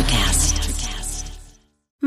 Electrocast.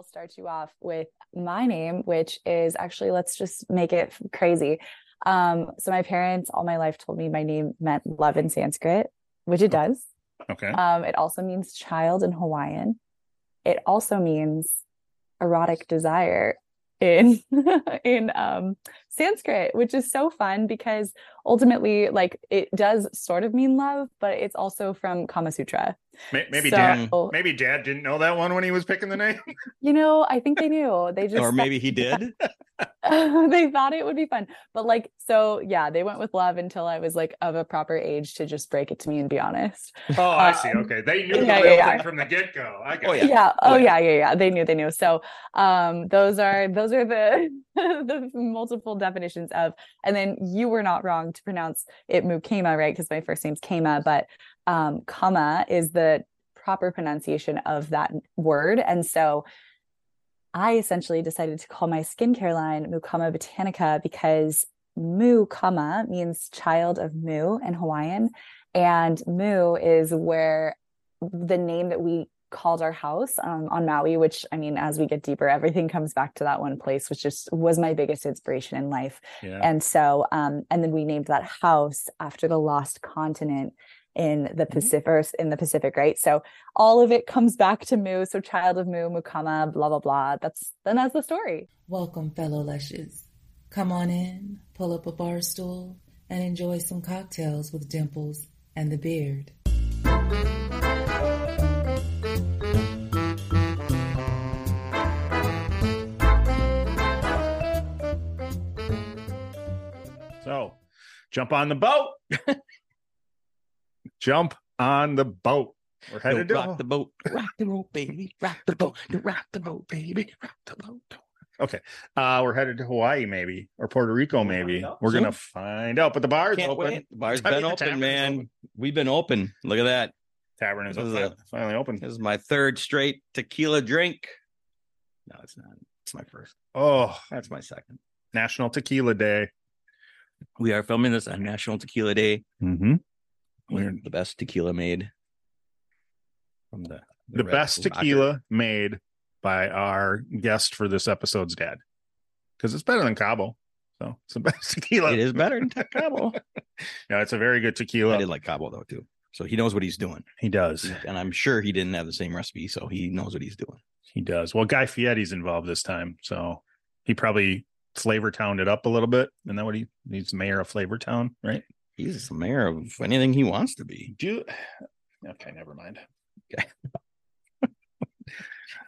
I'll start you off with my name, which is actually, let's just make it crazy. Um, so my parents all my life told me my name meant love in Sanskrit, which it does. Okay. Um, it also means child in Hawaiian. It also means erotic desire in in um Sanskrit, which is so fun because ultimately, like it does sort of mean love, but it's also from Kama Sutra. May- Maybe So- dad. Maybe dad didn't know that one when he was picking the name. You know, I think they knew. They just or maybe he did. they thought it would be fun. But like, so yeah, they went with love until I was like of a proper age to just break it to me and be honest. Oh, I see. Um, Okay, they knew yeah, the yeah, yeah. from the get go. I got Oh. Yeah. Yeah. Oh Oh, yeah, yeah, yeah. They knew, they knew. So um those are those are the the multiple definitions of and then you were not wrong to pronounce it Mukama, right? Because my first name's Kama, but um Kama is the proper pronunciation of that word. And so I essentially decided to call my skincare line Mukama Botanica because Mu Kama means child of Mu in Hawaiian. And Mu is where the name that we called our house um, on Maui, which I mean, as we get deeper, everything comes back to that one place, which just was my biggest inspiration in life. Yeah. And so, um, and then we named that house after the lost continent in the Mm-hmm. Pacific, or in the Pacific, right? So all of it comes back to Mu. So child of Mu, Mukama, blah blah blah. That's then that's the story. Welcome, fellow Lushes. Come on in, pull up a bar stool, and enjoy some cocktails with Dimples and the Beard. So, jump on the boat. jump on the boat. We're Yo, headed to rock the boat, rock the boat, baby, rock the boat, rock the boat, baby, rock the boat. Okay. Uh, we're headed to Hawaii, maybe, or Puerto Rico, maybe. out We're gonna find out. But the bar's Can't open. wait. The bar's I been the open, man. open. We've been open. Look at that. Tavern is This is open. finally open. This is my third straight tequila drink. No, it's not. It's my first. Oh, That's my second. National Tequila Day. We are filming this on National Tequila Day. Mm-hmm. We're the best tequila made from the The Red best Rocker. tequila made by our guest for this episode's dad, because it's better than Cabo. So it's the best tequila. It is better than Cabo. Yeah, it's a very good tequila. I did like Cabo though too. So he knows what he's doing, He does. and I'm sure he didn't have the same recipe, so he knows what he's doing. He does. Well, Guy Fieri's involved this time, so he probably flavor towned it up a little bit. Isn't that what he? He's mayor of Flavor Town, right? He's the mayor of anything he wants to be. Do you? Okay, never mind. Okay.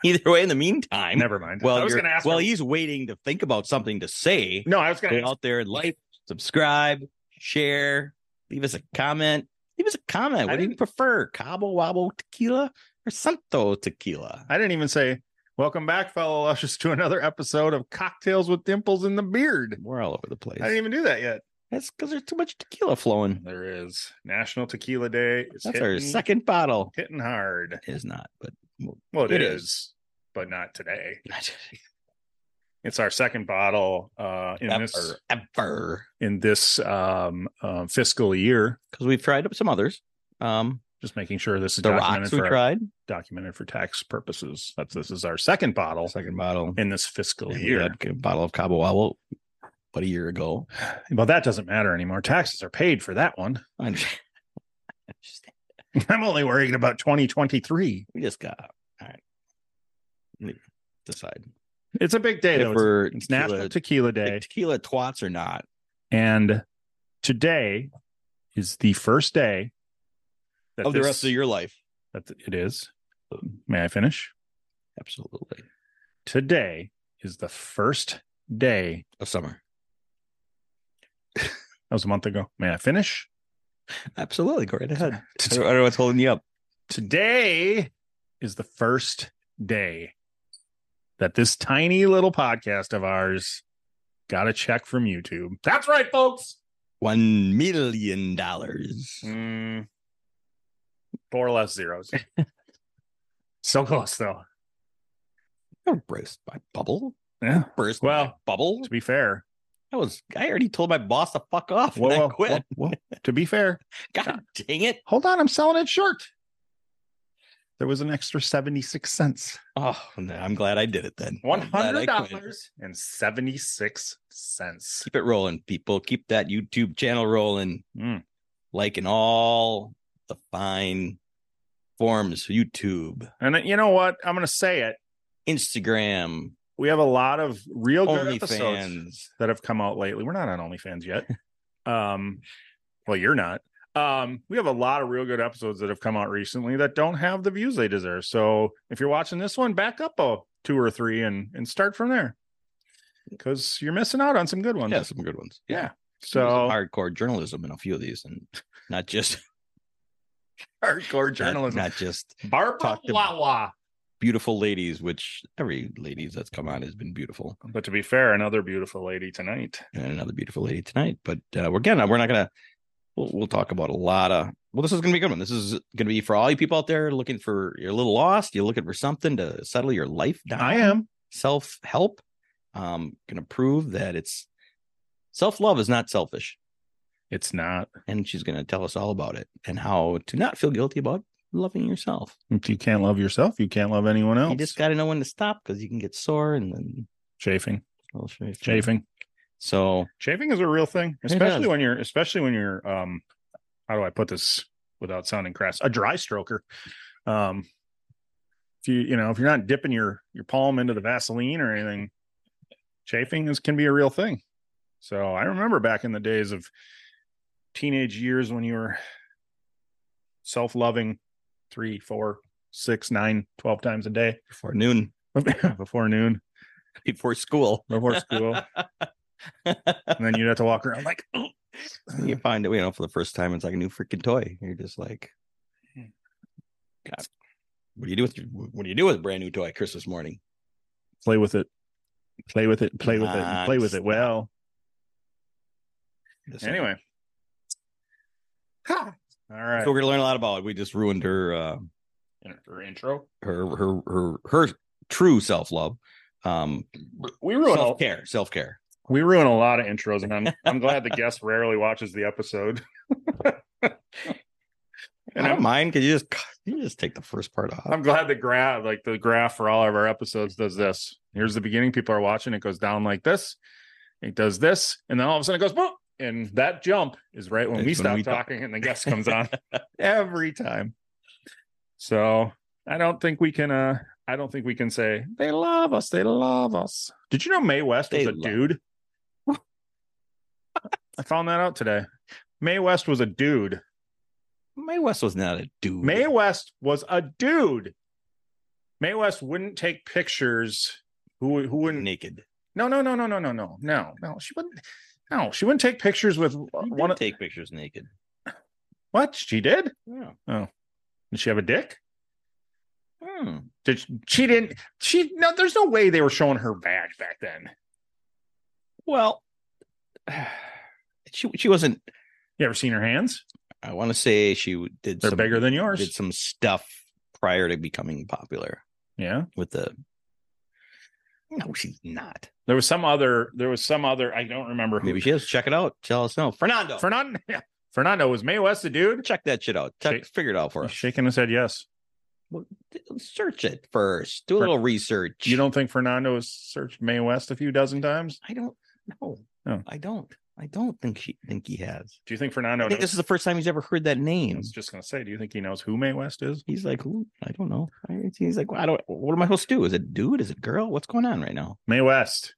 Either way, in the meantime, Never mind. Well, I was going to ask. well, he's waiting to think about something to say. no, I was going Go to. out there and like, subscribe, share, leave us a comment. Leave us a comment. What do you prefer, Cabo Wabo tequila or Santo tequila? I didn't even say. Welcome back, fellow Lushes, to another episode of Cocktails with Dimples and the Beard. We're all over the place. I didn't even do that yet. That's because there's too much tequila flowing. There is National Tequila Day. It's That's hitting, our second bottle. hitting hard. It is not, but well, Well, It it is. is, but not today. Not today. It's our second bottle uh, in this ever, ever. in this um, uh, fiscal year. Because we've tried some others. Um, Just making sure this is the documented rocks we for tried. documented for tax purposes. That's this is our second bottle Second bottle. in this fiscal year. bottle of Cabo Wabo about a year ago. Well, that doesn't matter anymore. Taxes are paid for that one. I understand. I understand. I'm only worrying about 2023. We just got all right. Decide It's a big day, if though. It's, we're National Tequila Day. tequila twats or not. And today is the first day that Of the rest of your life. that it is. May I finish? Absolutely. Today is the first day. Of summer. That was a month ago. May I finish? Absolutely. Go right ahead. I don't know what's holding you up. Today is the first day that this tiny little podcast of ours got a check from YouTube. That's right, folks. One million dollars. Mm, four less zeros. so close, though. Don't burst my bubble. Yeah. Burst Well, bubble. To be fair, I was I already told my boss to fuck off when I quit. to be fair, God dang it. hold on, I'm selling it short. There was an extra 76 cents. Oh, no, I'm glad I did it then. One I'm glad I hundred quit. dollars 76. Keep it rolling, people. Keep that YouTube channel rolling. Mm. Liking all the fine forms YouTube, And you know what? I'm gonna say it. Instagram, We have a lot of real good episodes OnlyFans. that have come out lately. We're not on OnlyFans yet. um, well, you're not. Um, we have a lot of real good episodes that have come out recently that don't have the views they deserve. So if you're watching this one, back up a two or three and and start from there. Because you're missing out on some good ones. Yeah, some good ones. Yeah. So So hardcore journalism in a few of these, and not just hardcore journalism. not just Barbara to- Wawa. Beautiful ladies, which every ladies that's come on has been beautiful, But to be fair, another beautiful lady tonight. and another beautiful lady tonight. But uh, we're again, we're not gonna. We'll, we'll talk about a lot of. Well, this is gonna be a good one. This is gonna be for all you people out there looking for. You're a little lost. You're looking for something to settle your life down. I am. self help. Um, gonna prove that it's self love is not selfish, It's not. and she's gonna tell us all about it and how to not feel guilty about loving yourself. If you can't love yourself, you can't love anyone else. You just got to know when to stop because you can get sore and then chafing. chafing. Chafing. So Chafing is a real thing, especially when you're especially when you're um how do I put this without sounding crass? A dry stroker. Um if you you know, if you're not dipping your your palm into the Vaseline or anything, chafing is can be a real thing. So I remember back in the days of teenage years when you were self-loving three, four, six, nine, twelve times a day before noon, before noon, before school, before school. and then you'd have to walk around like you find it, you know, for the first time, it's like a new freaking toy. You're just like, hmm. God, what do you do with your, what do you do with a brand new toy Christmas morning? play with it, play with it, play with it, play with it. Well, anyway. Ha! All right. so we're gonna learn a lot about it. We just ruined her, uh, For intro, her, her, her, her true self love, um, we ruin self care. self care. we ruin a lot of intros, and I'm I'm glad the guest rarely watches the episode. I and don't I'm, mind. Could you just you just take the first part off? I'm glad the graph, like the graph for all of our episodes, does this. Here's the beginning. People are watching. It goes down like this. It does this, and then all of a sudden it goes boom. And that jump is right when That's we when stop we talk. talking and the guest comes on every time. So I don't think we can. uh I don't think we can say they love us. They love us. Did you know Mae West was a dude? I found that out today. Mae West was a dude. Mae West was not a dude. Mae West was a dude. Mae West wouldn't take pictures. Who who wouldn't? naked. No, no, no, no, no, no, no, no, no. She wouldn't. No, she wouldn't take pictures with one of take pictures naked. what she did. Yeah. Oh, did she have a dick? Hmm. Did she, she didn't? She no. There's no way they were showing her vag back then. Well, she she wasn't. You ever seen her hands? I want to say she did. They're some, bigger than yours. Did some stuff prior to becoming popular Yeah. with the. No, she's not. There was some other. There was some other. I don't remember who. Maybe she is. Check it out. Tell us no. Fernando, Fernando. Yeah. Fernando was Mae West a dude. check that shit out. Check, Shake- figure it out for us. shaking his head. Yes. Search it first. Do a Fer- little research. You don't think Fernando has searched Mae West a few dozen times? I don't know. No, I don't. I don't think she think he has. Do you think Fernando I think knows? this is the first time he's ever heard that name. I was just gonna say, do you think he knows who Mae West is? He's like, who? I don't know. He's like, I don't. What am I supposed to do? Is it dude? Is it girl? What's going on right now? Mae West.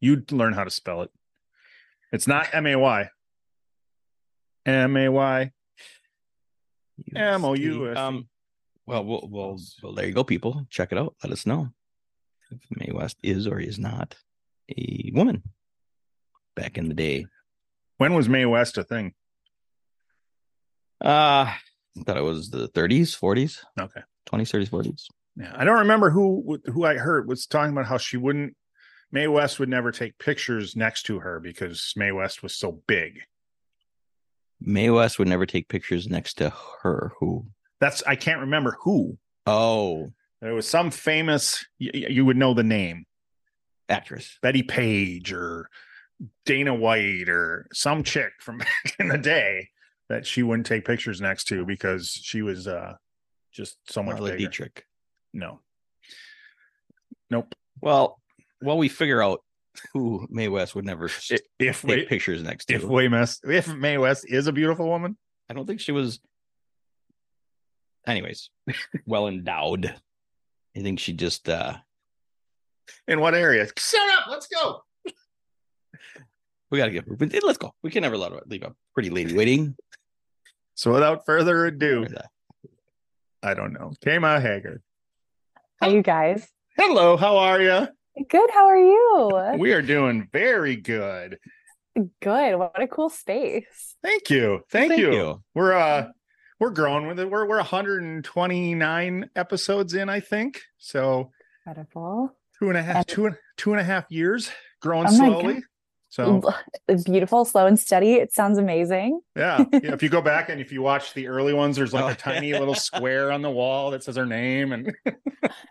You learn how to spell it. It's not M A Y. M A Y. M O U S. Um, well, well, well, well, there you go, people. Check it out. Let us know if Mae West is or is not a woman. Back in the day, When was Mae West a thing? uh, I thought it was the 30s, 40s, Okay. 20s, 30s, 40s. Yeah, I don't remember who who I heard was talking about how she wouldn't. Mae West would never take pictures next to her because Mae West was so big. Mae West would never take pictures next to her. Who? That's I can't remember who. Oh, There was some famous. You, you would know the name actress. Betty Page or Dana White or some chick from back in the day that she wouldn't take pictures next to because she was uh just so much Marla bigger. Dietrich. No. Nope. Well, while we figure out who Mae West would never If take if pictures next to, if Mae West if Mae West is a beautiful woman, I don't think she was. Anyways, well endowed. I think she just uh in what area? Shut up. Let's go. We gotta give her but let's go. We can never let her leave a pretty lady waiting. So without further ado, I don't know. Kama Hagar. Hi, you guys. Hello, how are you? Good. How are you? We are doing very good. Good. What a cool space. Thank you. Thank, Thank you. you. We're uh we're growing with it. We're we're 129 episodes in, I think. So Incredible. two and a half, And- two and two and a half years growing Oh my slowly. God. So beautiful, slow and steady. It sounds amazing. yeah. yeah. If you go back and if you watch the early ones, there's like Oh, a tiny little square on the wall that says her name. And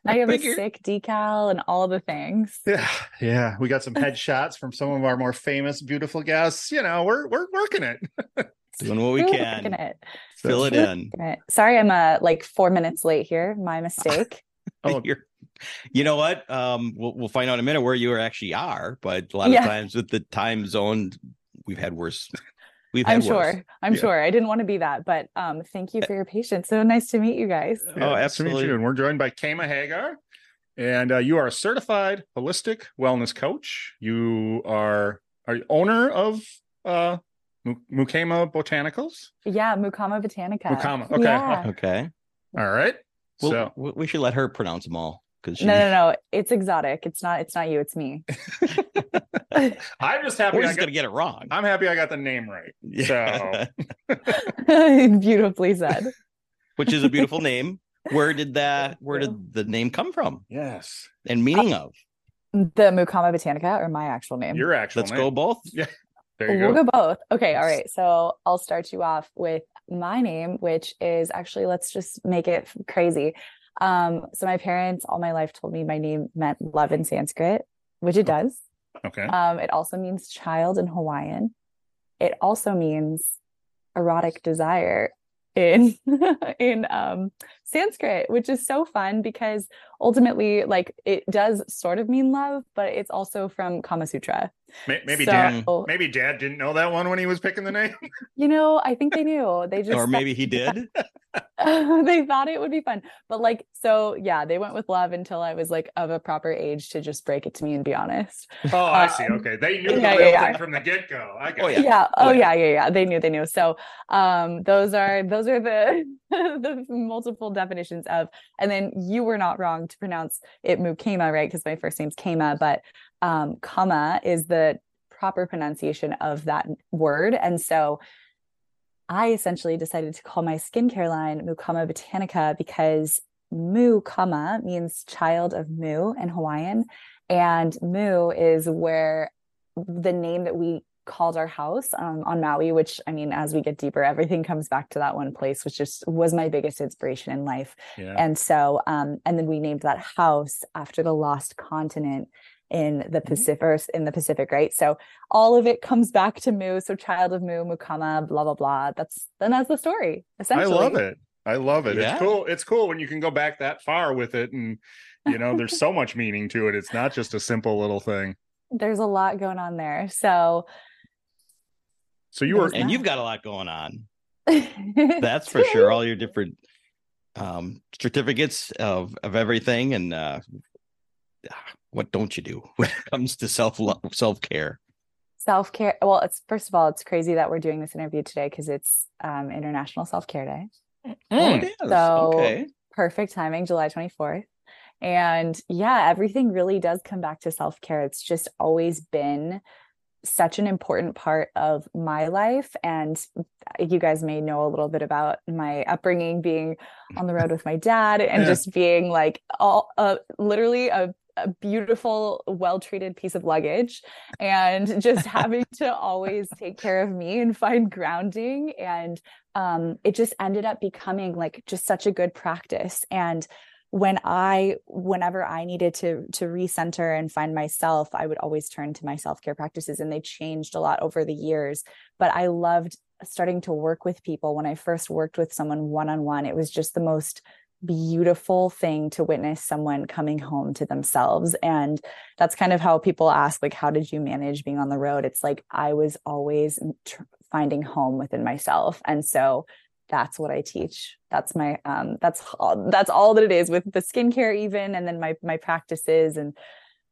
Now you have a sick decal and all the things. yeah, yeah. We got some headshots from some of our more famous, beautiful guests. You know, we're we're working it. Doing what we We're can. working it. Fill it in. It. Sorry, I'm uh like four minutes late here. My mistake. Oh. You're- you know what? Um, we'll we'll find out in a minute where you actually are, but a lot Yeah. of times with the time zone, we've had worse. We've had I'm worse. sure. I'm Yeah. sure. I didn't want to be that, but um, thank you for your patience. So nice to meet you guys. Oh, nice to meet absolutely. you. And we're joined by Kama Hagar. And uh, you are a certified holistic wellness coach. You are are you owner of uh Mukama Botanicals. Yeah, Mukama Botanica. Mukama, okay. Yeah. Okay. All right. Well, so we- we should let her pronounce them all because No, no, no. It's exotic. It's not. It's not you. It's me. I'm just happy. We're I just got, gonna get it wrong. I'm happy I got the name right. So Beautifully said. which is a beautiful name. Where did that? Where did the name come from yes, and meaning of? The Mukama Botanica or my actual name? your actual Let's name. go both. There you we'll go. go both. Okay, all right. So I'll start you off with my name, which is actually let's just make it crazy. Um, so my parents all my life told me my name meant love in Sanskrit, which it does. Okay. Um, it also means child in Hawaiian. It also means erotic desire in in um Sanskrit, which is so fun because ultimately, like it does sort of mean love, but it's also from Kama Sutra. Maybe So- dad. Maybe dad didn't know that one when he was picking the name. You know, I think they knew. They just Or maybe he did. they thought it would be fun. But like, so yeah, they went with love until I was like of a proper age to just break it to me and be honest. Oh, I see. Um, Okay, they knew the yeah, real yeah, yeah. from the get go. I got Oh. Yeah. Yeah. Oh Oh, yeah, yeah, yeah. They knew, they knew. So um those are those are the the multiple definitions of and then you were not wrong to pronounce it Mukama, right? Because my first name's Kama, but um Kama is the proper pronunciation of that word. And so I essentially decided to call my skincare line Mukama Botanica because Mu Kama means child of Mu in Hawaiian. And Mu is where the name that we called our house um, on Maui, which I mean, as we get deeper, everything comes back to that one place, which just was my biggest inspiration in life. Yeah. And so, um, and then we named that house after the lost continent in Mm-hmm. the Pacific, or in the Pacific, right? So all of it comes back to Mu. So child of Mu, Mukama, blah blah blah. That's then that's the story. Essentially, I love it. I love it. Yeah. It's cool. It's cool when you can go back that far with it, and you know, there's so much meaning to it. It's not just a simple little thing. There's a lot going on there. So So you were and you've got a lot going on. That's for sure. All your different um certificates of of everything and uh what don't you do when it comes to self love self care Self care. Well, it's first of all, it's crazy that we're doing this interview today because it's um, International Self Care Day. Mm. So- okay Perfect timing, July 24th. And yeah, everything really does come back to self care. It's just always been such an important part of my life. And you guys may know a little bit about my upbringing being on the road with my dad and Yeah. just being like all uh, literally a, a beautiful, well treated piece of luggage and just having to always take care of me and find grounding. And um, it just ended up becoming like just such a good practice. And when I, whenever I needed to to recenter and find myself, I would always turn to my self care practices, and they changed a lot over the years. But I loved starting to work with people. When I first worked with someone one on one, it was just the most beautiful thing to witness someone coming home to themselves and that's kind of how people ask like how did you manage being on the road it's like i was always tr- finding home within myself and so that's what i teach that's my um that's all that's all that it is with the skincare even and then my my practices and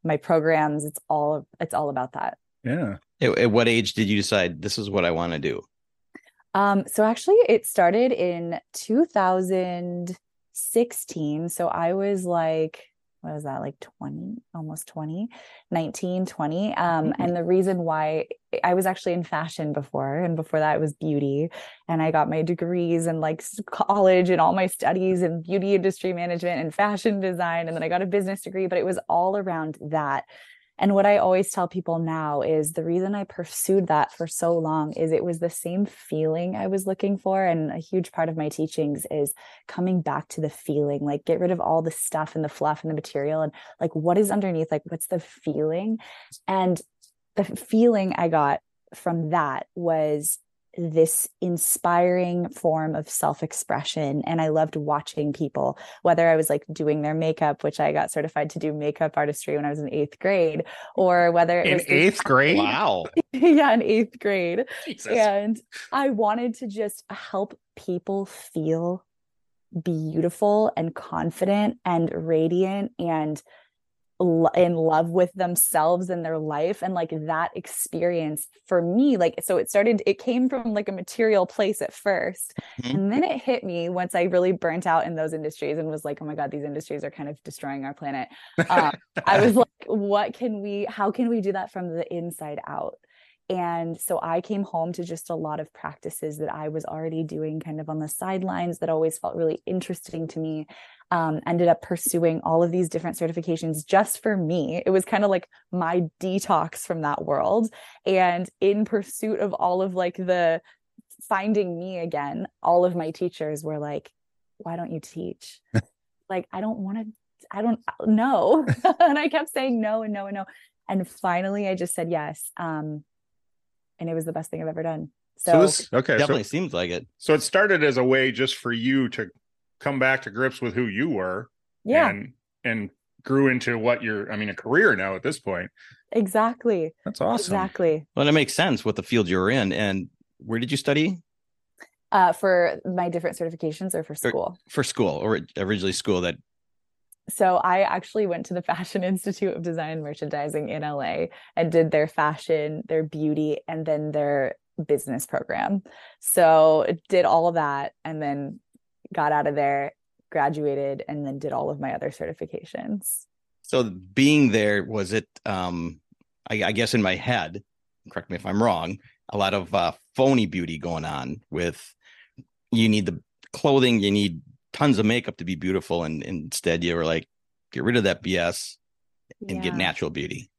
my programs it's all it's all about that Yeah. at, at what age did you decide this is what i want to do Um, so actually it started in 2016. So I was like, what was that, like 20, almost 20, 19, 20. Um, Mhm. and the reason why I was actually in fashion before, and before that it was beauty. And I got my degrees and like college and all my studies in beauty industry management and fashion design. And then I got a business degree, but it was all around that. And what I always tell people now is the reason I pursued that for so long is it was the same feeling I was looking for. And a huge part of my teachings is coming back to the feeling, like get rid of all the stuff and the fluff and the material and like what is underneath, like what's the feeling? And the feeling I got from that was this inspiring form of self-expression and i loved watching people whether i was like doing their makeup which i got certified to do makeup artistry when i was in eighth grade or whether it In was eighth grade. wow yeah in eighth grade Jesus. and I wanted to just help people feel beautiful and confident and radiant and lo- in love with themselves and their life and like that experience for me like so it started it came from like a material place at 1st Mhm. and then it hit me once i really burnt out in those industries and was like oh my god these industries are kind of destroying our planet um, I was like, what can we, how can we do that from the inside out? And so I came home to just a lot of practices that I was already doing kind of on the sidelines that always felt really interesting to me. Um, ended up pursuing all of these different certifications just for me. It was kind of like my detox from that world. And in pursuit of all of like the finding me again, all of my teachers were like, why don't you teach? like, I don't want to I don't know. and I kept saying no and no and no. And finally I just said yes. Um, and it was the best thing I've ever done. So, So this okay. definitely So, seems like it so it started as a way just for you to come back to grips with who you were. yeah, And and grew into what you're. I mean, a career now at this point. exactly. That's awesome. Exactly. well it makes sense with the field you're in and where did you study Uh, for my different certifications or for Or- school. for school or originally school that So I actually went to the Fashion Institute of Design and Merchandising in LA and did their fashion, their beauty, and then their business program. So did all of that and then got out of there, graduated, and then did all of my other certifications. So being there, was it? Um, I, I guess in my head, correct me if I'm wrong. A lot of uh, phony beauty going on with you need the clothing, you need tons of makeup to be beautiful, and, and instead you were like, get rid of that BS and get natural beauty.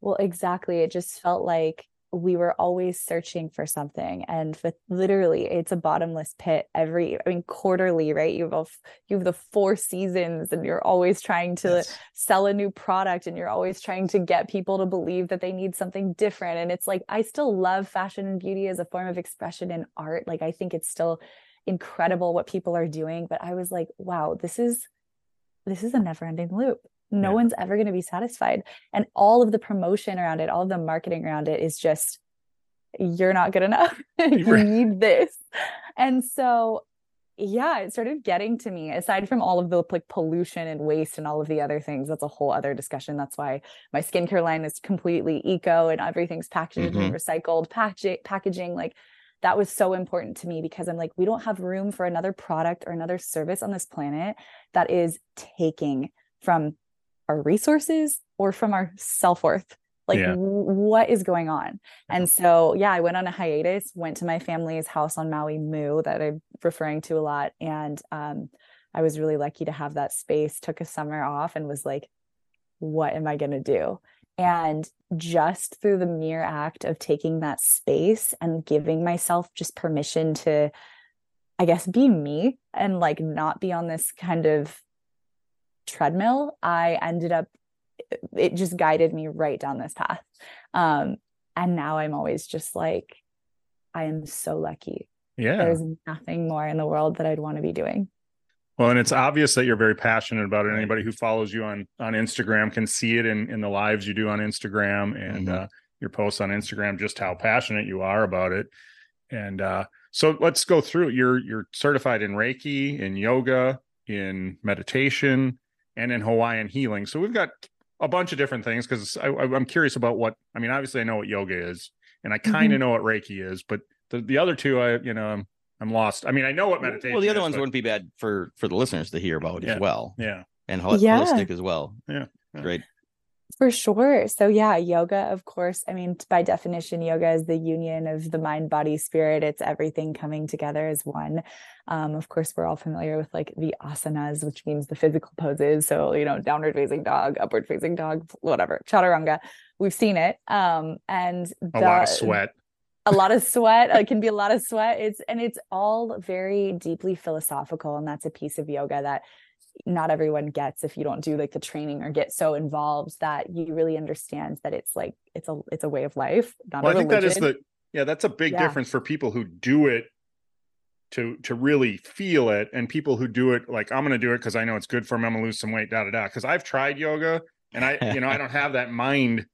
Well, exactly. It just felt like we were always searching for something and with literally it's a bottomless pit every i mean quarterly right you have a, you have the four seasons and you're always trying to Yes. sell a new product and you're always trying to get people to believe that they need something different and it's like i still love fashion and beauty as a form of expression and art like i think it's still incredible what people are doing but i was like wow this is this is a never ending loop no Yeah. one's ever going to be satisfied and all of the promotion around it all of the marketing around it is just you're not good enough. you need this. And so yeah, it started getting to me aside from all of the like pollution and waste and all of the other things. That's a whole other discussion. That's why my skincare line is completely eco and everything's packaged in mm-hmm. recycled packaging packaging. Like that was so important to me because I'm like, we don't have room for another product or another service on this planet that is taking from our resources or from our self-worth. Like Yeah. w- what is going on? And so yeah i went on a hiatus went to my family's house on maui Mu that i'm referring to a lot. And um, i was really lucky to have that space took a summer off and was like what am i going to do and just through the mere act of taking that space and giving myself just permission to i guess be me and like not be on this kind of treadmill i ended up it just guided me right down this path. Um and now i'm always just like i am so lucky. Yeah. there's nothing more in the world that i'd want to be doing Well, and it's obvious that you're very passionate about it. Anybody who follows you on on Instagram can see it in in the lives you do on Instagram and Mhm. uh, your posts on Instagram, just how passionate you are about it. And uh, so let's go through. You're you're certified in Reiki, in yoga, in meditation, and in Hawaiian healing. So we've got a bunch of different things because I, I, I'm curious about what I mean. Obviously, I know what yoga is, and I kind of know what Reiki is, but the the other two, I you know, I'm I'm lost. I mean, I know what meditation. Well, the other is, ones but- wouldn't be bad for for the listeners to hear about Yeah. as well, Yeah. and hol- Yeah. holistic as well. Yeah. Yeah. Great. For sure. So, yeah, yoga, of course. I mean, by definition, yoga is the union of the mind, body, spirit. It's everything coming together as one. Um, of course, we're all familiar with like the asanas, which means the physical poses. So, you know, downward facing dog, upward facing dog, whatever, chaturanga. We've seen it. Um, and a lot of the- sweat. A lot of sweat it can be a lot of sweat it's and it's all very deeply philosophical and that's a piece of yoga that not everyone gets if you don't do like the training or get so involved that you really understand that it's like it's a it's a way of life not Well, I think that is the yeah, that's a big Yeah. difference for people who do it to to really feel it, and people who do it like I'm going to do it because I know it's good for me. I'm going to lose some weight. Da da da. Because I've tried yoga, and I you know I don't have that mind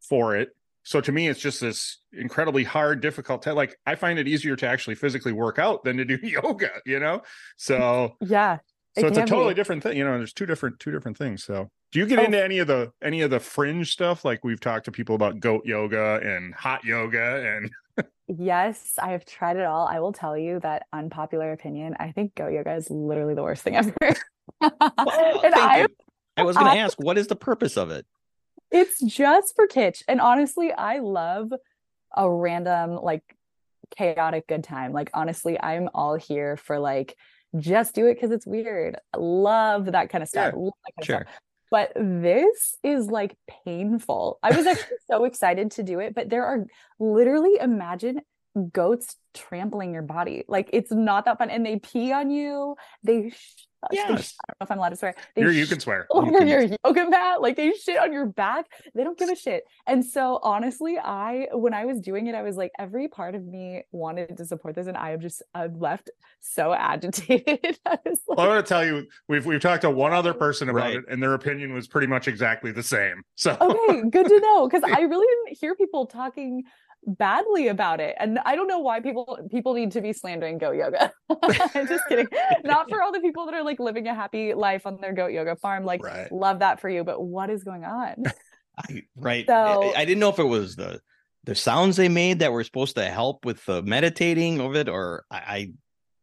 for it. So to me, it's just this incredibly hard, difficult. Te- like I find it easier to actually physically work out than to do yoga. You know, so yeah so It it's a totally be. different thing you know there's two different two different things so do you get Oh. into any of the any of the fringe stuff like we've talked to people about goat yoga and hot yoga and yes i have tried it all i will tell you that unpopular opinion i think goat yoga is literally the worst thing ever Well, and thank I you. I was going to ask, what is the purpose of it? It's just for kitsch. And honestly, I love a random, like, chaotic good time. Like, honestly, I'm all here for like, just do it because it's weird. Love that kind of stuff. Yeah, Love that kind of Sure. stuff. But this is like painful. I was actually so excited to do it, but there are literally imagine goats trampling your body. Like it's not that fun. And they pee on you. They, sh- they I don't know if I'm allowed to swear. They here you can swear. Over can- your yoga mat like they shit on your back. They don't give a shit. And so honestly i when i was doing it i was like every part of me wanted to support this and i have just i've left so agitated. I was well, i'm going to tell you we've we've talked to one other person about Right. it and their opinion was pretty much exactly the same. So okay good to know because i really didn't hear people talking badly about it and i don't know why people people need to be slandering goat yoga i'm just kidding not for all the people that are like living a happy life on their goat yoga farm like Right. love that for you but what is going on I, right. So- I, I didn't know if it was the the sounds they made that were supposed to help with the meditating of it, or I, I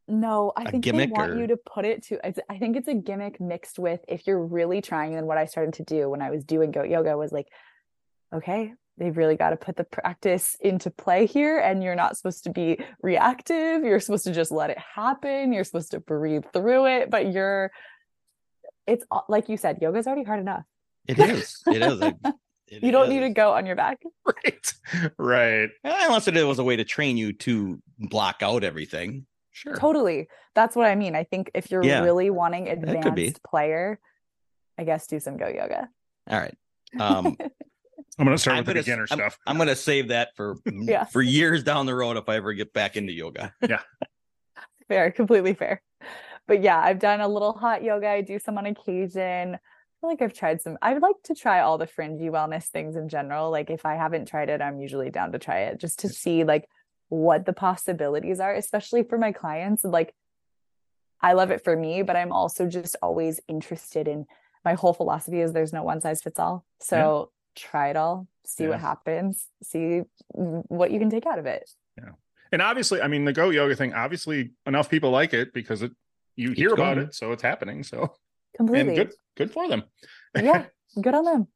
No, i think they want or- you to put it to. it's- I think it's a gimmick mixed with if you're really trying. And what I started to do when I was doing goat yoga was like, okay, they've really got to put the practice into play here, and you're not supposed to be reactive. You're supposed to just let it happen. You're supposed to breathe through it, but you're. It's like you said, yoga's already hard enough. it is. It is. I- it You don't need to go on your back. right right Unless it was a way to train you to block out everything. Sure. Totally. That's what I mean. I think if you're Yeah. really wanting advanced player, I guess do some go yoga. All right. Um, i'm going to start I'm with the gonna, beginner I'm, stuff I'm gonna save that for Yeah. for years down the road if I ever get back into yoga. Yeah. Fair completely fair but yeah i've done a little hot yoga i do some on occasion I feel like I've tried some. I would like to try all the fringy wellness things in general. Like if I haven't tried it, I'm usually down to try it just to see like what the possibilities are, especially for my clients. Like I love it for me, but I'm also just always interested in my whole philosophy is there's no one size fits all. So yeah. Try it all, see yeah. what happens, see what you can take out of it. Yeah. And obviously, I mean, the goat yoga thing, obviously enough people like it because it you hear about going. it, so it's happening. So completely and good good for them. yeah, good on them.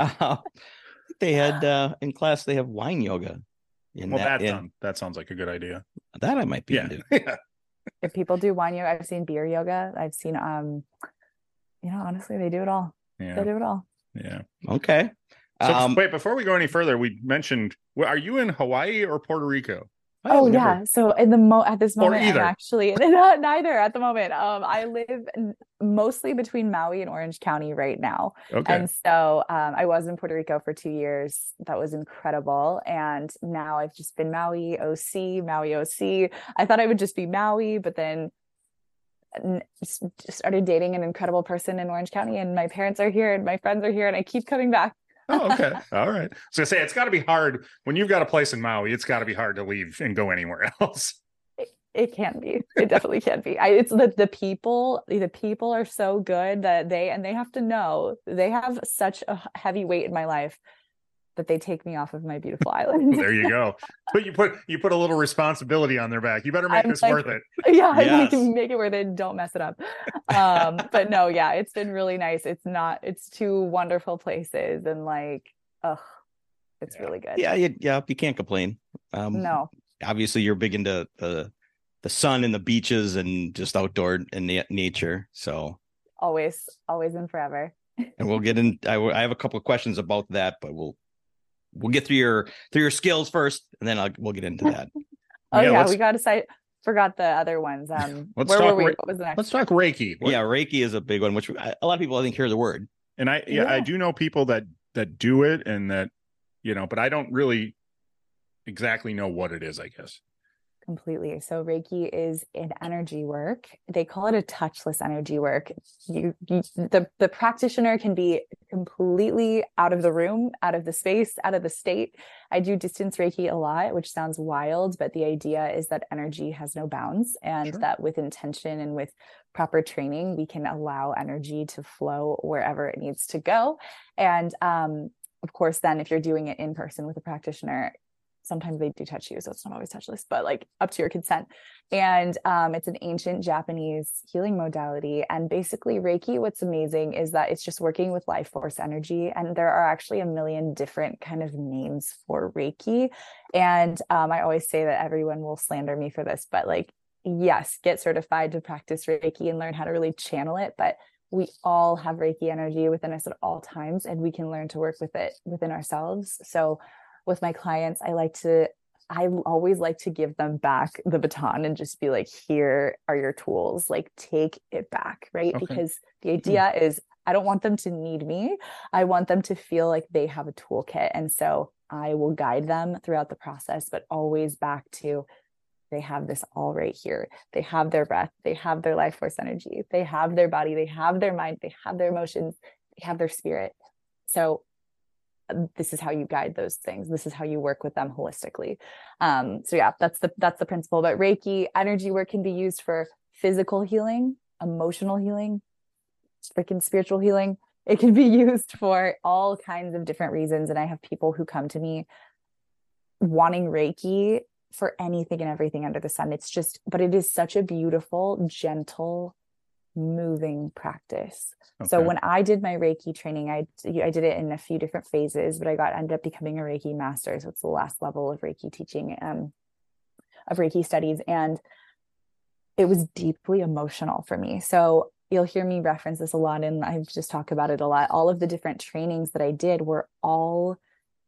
yeah. uh, they had uh in class they have wine yoga. In well, that, that, in, that sounds like a good idea. That I might be yeah. yeah. If people do wine yoga, I've seen beer yoga. I've seen um, you know, honestly, they do it all. Yeah. They do it all. Yeah. Okay. So um, wait, before we go any further, we mentioned are you in Hawaii or Puerto Rico? oh never... yeah. So in the mo at this moment, I'm actually neither at the moment. Um, I live mostly between Maui and Orange County right now. Okay. And so um, I was in Puerto Rico for two years. That was incredible. And now I've just been Maui OC, Maui OC. I thought I would just be Maui, but then started dating an incredible person in Orange County, and my parents are here, and my friends are here, and I keep coming back oh, okay. All right. So I say it's got to be hard when you've got a place in Maui. It's got to be hard to leave and go anywhere else. It, it can be. It definitely can be. I, it's the the people. The people are so good that they and they have to know they have such a heavy weight in my life that they take me off of my beautiful island. there you go. But you put you put a little responsibility on their back. You better make I'm this like, worth it. Yeah, yes. make, make it worth it. Don't mess it up. Um, but no, yeah, it's been really nice. It's not. It's two wonderful places, and like, ugh, it's yeah. really good. Yeah, you, yeah, you can't complain. Um, no, obviously you're big into the the sun and the beaches and just outdoor and na- nature. So always, always and forever. and we'll get in. I, I have a couple of questions about that, but we'll we'll get through your through your skills first, and then I'll, we'll get into that. oh yeah, yeah we got to say forgot the other ones. Um, let's where talk. Were we? What was the next? Let's talk Reiki. What? Yeah, Reiki is a big one, which a lot of people I think hear the word. And I yeah, yeah, I do know people that that do it and that you know, but I don't really exactly know what it is. I guess completely. So Reiki is an energy work. They call it a touchless energy work. You, you, the the practitioner can be completely out of the room, out of the space, out of the state. I do distance Reiki a lot, which sounds wild, but the idea is that energy has no bounds and sure. that with intention and with proper training, we can allow energy to flow wherever it needs to go. And um, of course, then if you're doing it in person with a practitioner, sometimes they do touch you so it's not always touchless but like up to your consent. And um, it's an ancient japanese healing modality and basically reiki what's amazing is that it's just working with life force energy and there are actually a million different kind of names for reiki. And um, i always say that everyone will slander me for this but like yes get certified to practice reiki and learn how to really channel it but we all have reiki energy within us at all times and we can learn to work with it within ourselves. So with my clients, I like to I always like to give them back the baton and just be like, here are your tools. Like, take it back. Right. Okay. Because the hmm. idea mm-hmm. is, I don't want them to need me. I want them to feel like they have a toolkit. And so I will guide them throughout the process, but always back to they have this all right here. They have their breath, they have their life force energy, they have their body, they have their mind, they have their emotions, they have their spirit. So this is how you guide those things. This is how you work with them holistically. Um so yeah that's the that's the principle. But reiki energy work can be used for physical healing emotional healing freaking spiritual healing. It can be used for all kinds of different reasons. And i have people who come to me wanting reiki for anything and everything under the sun. It's just but it is such a beautiful gentle moving practice. Okay. So when I did my Reiki training, I I did it in a few different phases, but I got ended up becoming a Reiki master. So it's the last level of Reiki teaching, um, of Reiki studies, and it was deeply emotional for me. So you'll hear me reference this a lot, and I just talk about it a lot. All of the different trainings that I did were all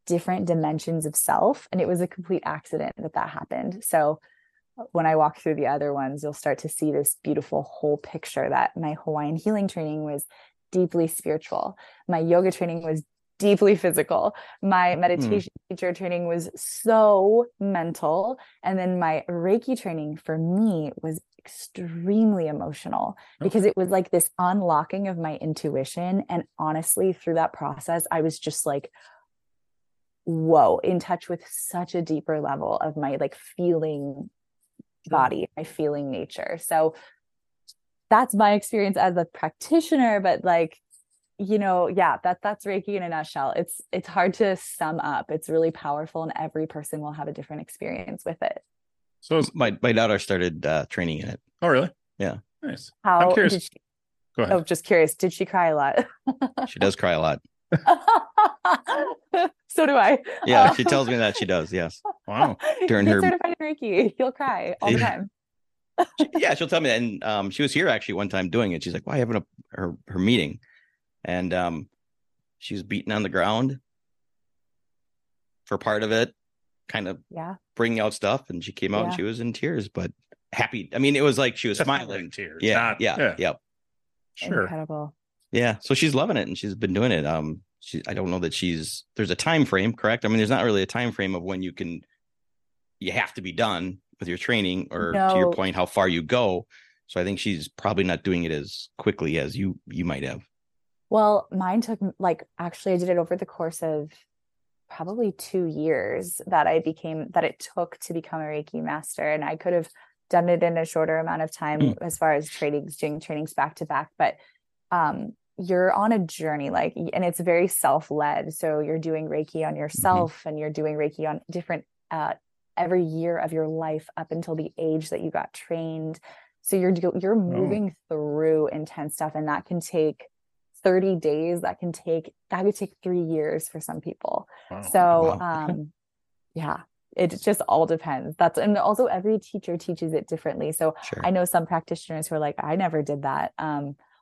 different dimensions of self, and it was a complete accident that that happened. So when I walk through the other ones, you'll start to see this beautiful whole picture that my Hawaiian healing training was deeply spiritual. My yoga training was deeply physical. My hmm. meditation mm. teacher training was so mental. And then my Reiki training for me was extremely emotional because it was like this unlocking of my intuition. And honestly, through that process, I was just like, whoa, in touch with such a deeper level of my like feeling body, my feeling nature. So that's my experience as a practitioner, but like you know yeah that that's reiki in a nutshell. It's it's hard to sum up. It's really powerful and every person will have a different experience with it. So my my daughter started uh, training in it. Oh really? Yeah. Nice. How I'm curious. she, Go ahead. oh just curious. Did she cry a lot? She does cry a lot so do i yeah she tells me that she does yes wow during Get her certified in reiki you'll cry all the time yeah, she'll tell me that. And um, she was here actually one time doing it. She's like, "Why having a her her meeting?" And um, she was beaten on the ground for part of it, kind of yeah bringing out stuff. And she came out and she was in tears, but happy. I mean, it was like she was smiling. tears. Yeah, Not- yeah, yeah, yeah, Sure. incredible So she's loving it, and she's been doing it. Um, she I don't know that she's there's a time frame, correct? I mean, there's not really a time frame of when you can you have to be done with your training, or to your point, how far you go. So I think she's probably not doing it as quickly as you you might have. Well, mine took like actually I did it over the course of probably two years that I became that it took to become a Reiki master. And I could have done it in a shorter amount of time Mm. as far as trainings, doing trainings back to back. But um you're on a journey, like and it's very self-led. So you're doing Reiki on yourself and you're doing Reiki on different uh every year of your life up until the age that you got trained. So you're you're moving through intense stuff and that can take 30 days that can take that could take three years for some people Wow. so wow. um yeah it just all depends that's and also every teacher teaches it differently so Sure. i know some practitioners who are like i never did that um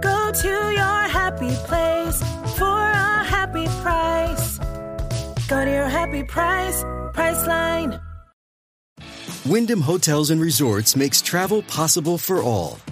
Go to your happy place for a happy price. Go to your happy price, Priceline. Wyndham Hotels and Resorts makes travel possible for all.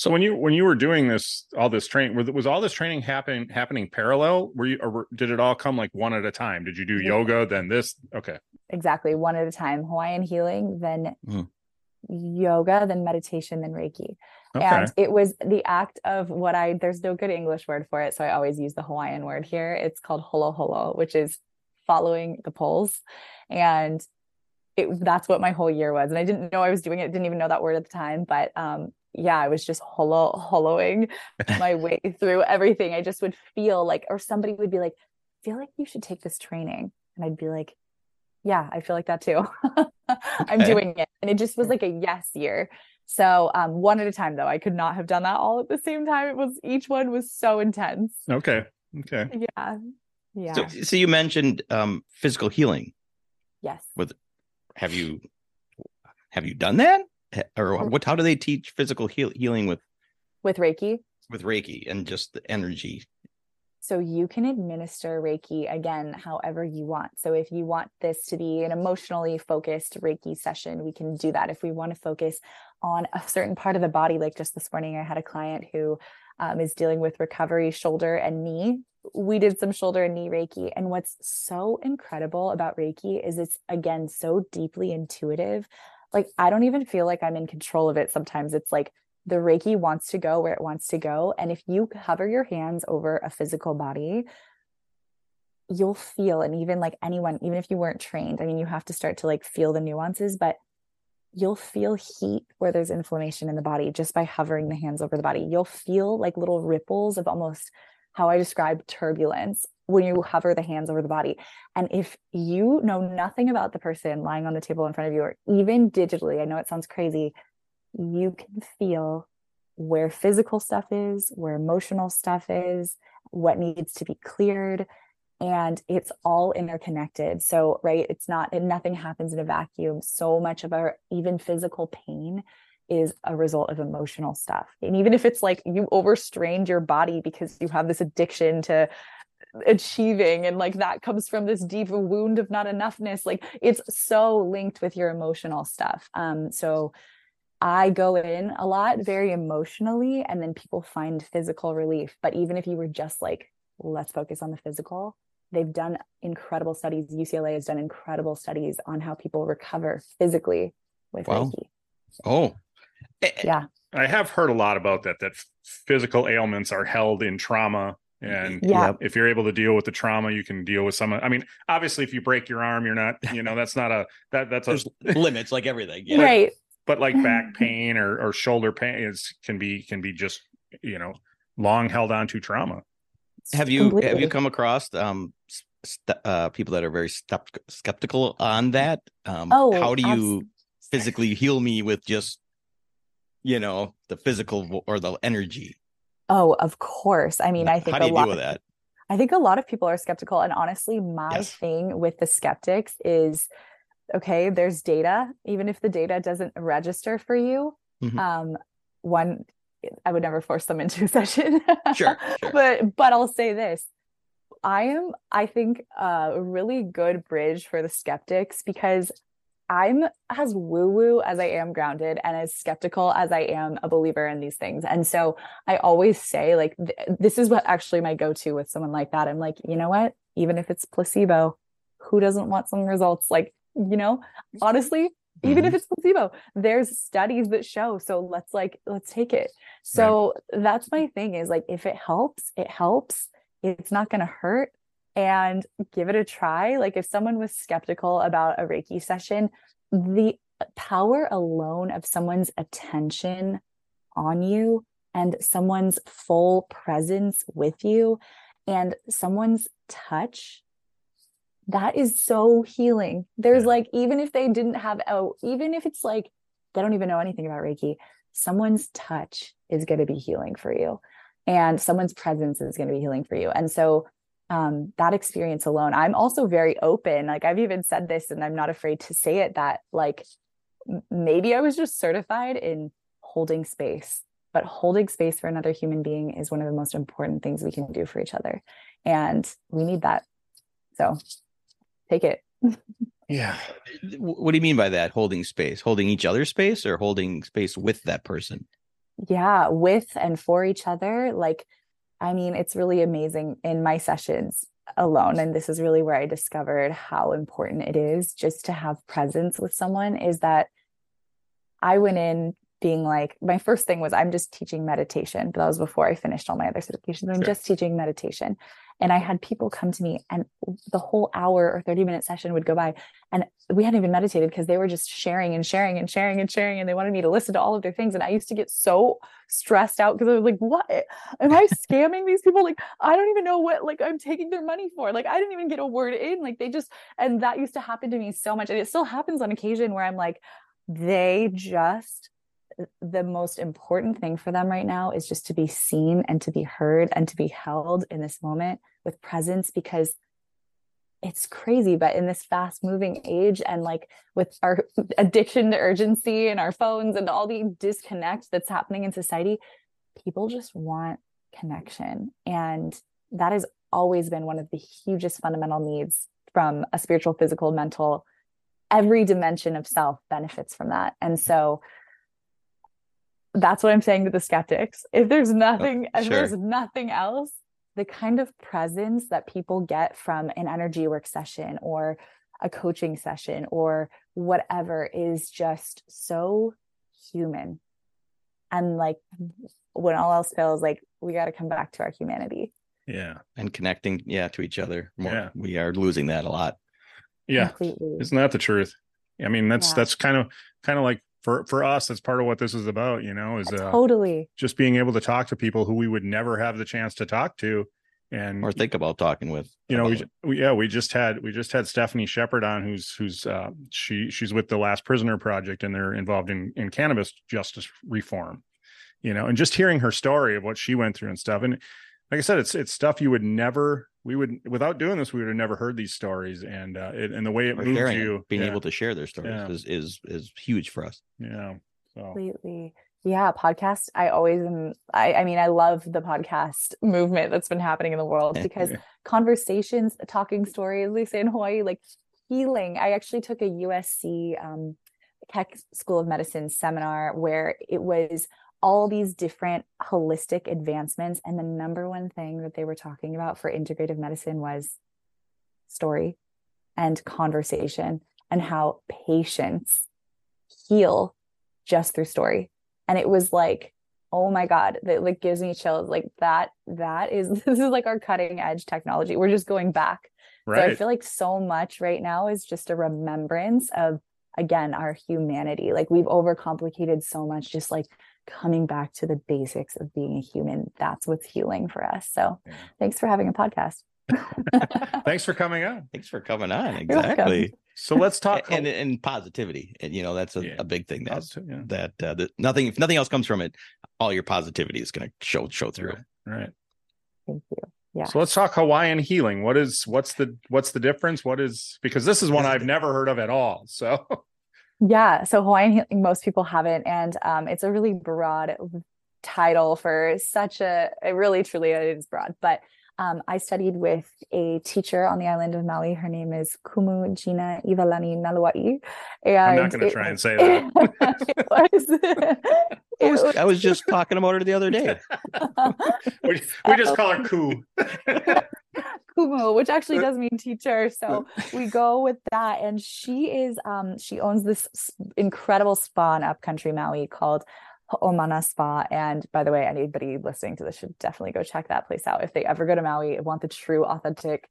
So when you when you were doing this all this training was, was all this training happening happening parallel? Were you or did it all come like one at a time? Did you do Yeah. yoga then this? Okay. exactly one at a time hawaiian healing then Mm. yoga then meditation then reiki Okay. and it was the act of what i there's no good english word for it so i always use the hawaiian word here it's called holo holo which is following the poles and it that's what my whole year was and i didn't know i was doing it didn't even know that word at the time but um yeah i was just holo holoing my way through everything. I just would feel like or somebody would be like feel like you should take this training. And i'd be like yeah i feel like that too. I'm doing it. And it just was like a yes year. So um one at a time though. I could not have done that all at the same time. It was each one was so intense. Okay. Okay. yeah. Yeah. So, so you mentioned um, physical healing. yes. With Have you have you done that, Ha- or what? How do they teach physical heal, healing with with reiki with Reiki and just the energy? So you can administer Reiki again however you want. So if you want this to be an emotionally focused Reiki session, we can do that. If we want to focus on a certain part of the body, like just this morning, I had a client who um, is dealing with recovery shoulder and knee. We did some shoulder and knee Reiki. And what's so incredible about Reiki is it's again so deeply intuitive. Like I don't even feel like I'm in control of it. Sometimes it's like the Reiki wants to go where it wants to go. And if you hover your hands over a physical body, you'll feel, and even like anyone, even if you weren't trained, I mean, you have to start to like feel the nuances, but you'll feel heat where there's inflammation in the body just by hovering the hands over the body. You'll feel like little ripples of almost how I describe turbulence when you hover the hands over the body. And if you know nothing about the person lying on the table in front of you, or even digitally, I know it sounds crazy, you can feel where physical stuff is, where emotional stuff is, what needs to be cleared. And it's all interconnected. So, right, it's not, and nothing happens in a vacuum. So much of our even physical pain is a result of emotional stuff. And even if it's like you overstrained your body because you have this addiction to achieving and like that comes from this deep wound of not enoughness like it's so linked with your emotional stuff um so I go in a lot very emotionally and then people find physical relief. But even if you were just like, let's focus on the physical, they've done incredible studies. UCLA has done incredible studies on how people recover physically with wow. Reiki. Oh, yeah. I have heard a lot about that, that physical ailments are held in trauma. And yeah. if you're able to deal with the trauma, you can deal with some. I mean, obviously, if you break your arm, you're not, you know, that's not a that that's a limits like everything. Yeah. Right but like back pain or, or shoulder pain is can be can be just you know long held on to trauma have you Completely. have you come across um st- uh people that are very skeptical on that um oh, how do you absolutely. physically heal me with just you know the physical or the energy oh of course. I mean i think how do you lot, deal with that? I think a lot of people are skeptical and honestly my yes. thing with the skeptics is okay there's data. Even if the data doesn't register for you mm-hmm. um one i would never force them into a session. Sure, sure. But but i'll say this. I am i think a really good bridge for the skeptics because i'm as woo woo as i am grounded and as skeptical as i am a believer in these things. And so i always say like th- this is what actually my go-to with someone like that. I'm like you know what? Even if it's placebo who doesn't want some results? Like you know honestly even if mm-hmm. it's placebo there's studies that show so let's like let's take it. So right. that's my thing is like if it helps it helps. It's not going to hurt and give it a try like if someone was skeptical about a reiki session the power alone of someone's attention on you and someone's full presence with you and someone's touch that is so healing. There's yeah. like, even if they didn't have, oh, even if it's like they don't even know anything about Reiki, someone's touch is going to be healing for you. And someone's presence is going to be healing for you. And so um, that experience alone, I'm also very open. Like I've even said this and I'm not afraid to say it that like maybe I was just certified in holding space, but holding space for another human being is one of the most important things we can do for each other. And we need that. So take it. yeah. What do you mean by that? Holding space, holding each other space, or holding space with that person? Yeah, with and for each other. Like, I mean, it's really amazing in my sessions alone. And this is really where I discovered how important it is just to have presence with someone is that I went in being like, my first thing was I'm just teaching meditation, but that was before I finished all my other certifications. I'm sure. just teaching meditation. And I had people come to me and the whole hour or 30 minute session would go by and we hadn't even meditated because they were just sharing and sharing and sharing and sharing and they wanted me to listen to all of their things. And I used to get so stressed out because I was like, what am I scamming these people? Like, I don't even know what like I'm taking their money for. Like, I didn't even get a word in. Like they just and that used to happen to me so much. And it still happens on occasion where I'm like, they just the most important thing for them right now is just to be seen and to be heard and to be held in this moment with presence because it's crazy but in this fast moving age and like with our addiction to urgency and our phones and all the disconnect that's happening in society people just want connection. And that has always been one of the hugest fundamental needs from a spiritual physical mental every dimension of self benefits from that. And so that's what i'm saying to the skeptics if there's oh, nothing oh, sure. if there's nothing else the kind of presence that people get from an energy work session or a coaching session or whatever is just so human. And like when all else fails, like we got to come back to our humanity. Yeah. And connecting, yeah, to each other. More. Yeah. We are losing that a lot. Yeah. Completely. Isn't that the truth? I mean, that's yeah. that's kind of kind of like for for us that's part of what this is about you know is uh, totally just being able to talk to people who we would never have the chance to talk to and or think about talking with. you know we, we yeah we just had we just had stephanie shepard on who's who's uh she she's with the last prisoner project and they're involved in in cannabis justice reform you know and just hearing her story of what she went through and stuff and like i said it's it's stuff you would never we would without doing this we would have never heard these stories and uh it, and the way it or moves sharing it, you being yeah, able to share their stories Yeah. is is is huge for us. yeah so Completely. Yeah, podcast. I always am. I, I mean, I love the podcast movement that's been happening in the world because conversations, talking stories, they say in Hawaii, like healing. I actually took a USC um, Keck School of Medicine seminar where it was all these different holistic advancements. And the number one thing that they were talking about for integrative medicine was story and conversation and how patients heal just through story. And it was like, oh my God, that like gives me chills. Like that, that is this is like our cutting edge technology. We're just going back. So I feel like so much right now is just a remembrance of again our humanity. Like we've overcomplicated so much, just like coming back to the basics of being a human. That's what's healing for us. So Yeah. thanks for having a podcast. thanks for coming on Thanks for coming on. Exactly. so let's talk and and positivity. And you know, that's a, Yeah. a big thing. That's Positive, yeah. that uh, that nothing if nothing else comes from it, all your positivity is gonna show show through. right right Thank you. Yeah. So let's talk Hawaiian healing. What is what's the what's the difference? What is because this is one I've never heard of at all. So Yeah, so Hawaiian healing, most people haven't, and um, it's a really broad title for such a. It really, truly, it is broad. But um, I studied with a teacher on the island of Maui. Her name is Kumu Gina Ivalani Naluai. I'm not going to try and say that. it was. I it was, was- I was just talking about her the other day. we, we just call her Koo. Kumu, which actually does mean teacher. So we go with that. And she is um she owns this incredible spa in upcountry Maui called Ho'omana Spa. And by the way, anybody listening to this should definitely go check that place out. If they ever go to Maui and want the true authentic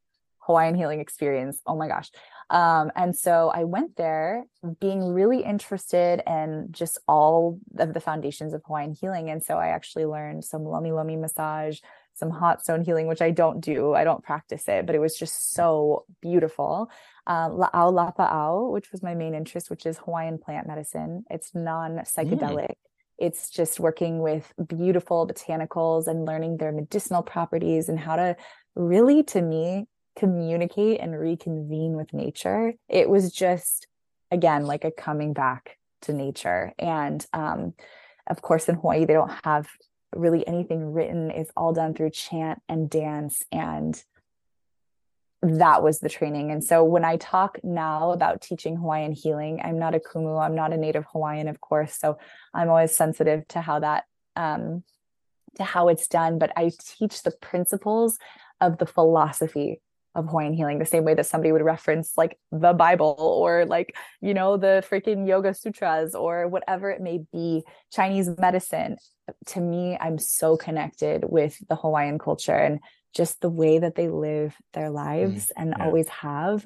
Hawaiian healing experience. Oh my gosh. Um, and so I went there being really interested in just all of the foundations of Hawaiian healing. And so I actually learned some lomi lomi massage, some hot stone healing, which I don't do. I don't practice it, but it was just so beautiful. Um, La'au Lapa'au, which was my main interest, which is Hawaiian plant medicine. It's non psychedelic. It's just working with beautiful botanicals and learning their medicinal properties and how to really, to me, communicate and reconvene with nature. It was just, again, like a coming back to nature. And um, of course, in Hawaii, they don't have really anything written. It's all done through chant and dance. And that was the training. And so when I talk now about teaching Hawaiian healing, I'm not a kumu, I'm not a native Hawaiian, of course. So I'm always sensitive to how that um to how it's done, but I teach the principles of the philosophy of Hawaiian healing, the same way that somebody would reference like the Bible or like, you know, the freaking Yoga Sutras or whatever it may be, Chinese medicine. To me, I'm so connected with the Hawaiian culture and just the way that they live their mm-hmm. lives and yeah. always have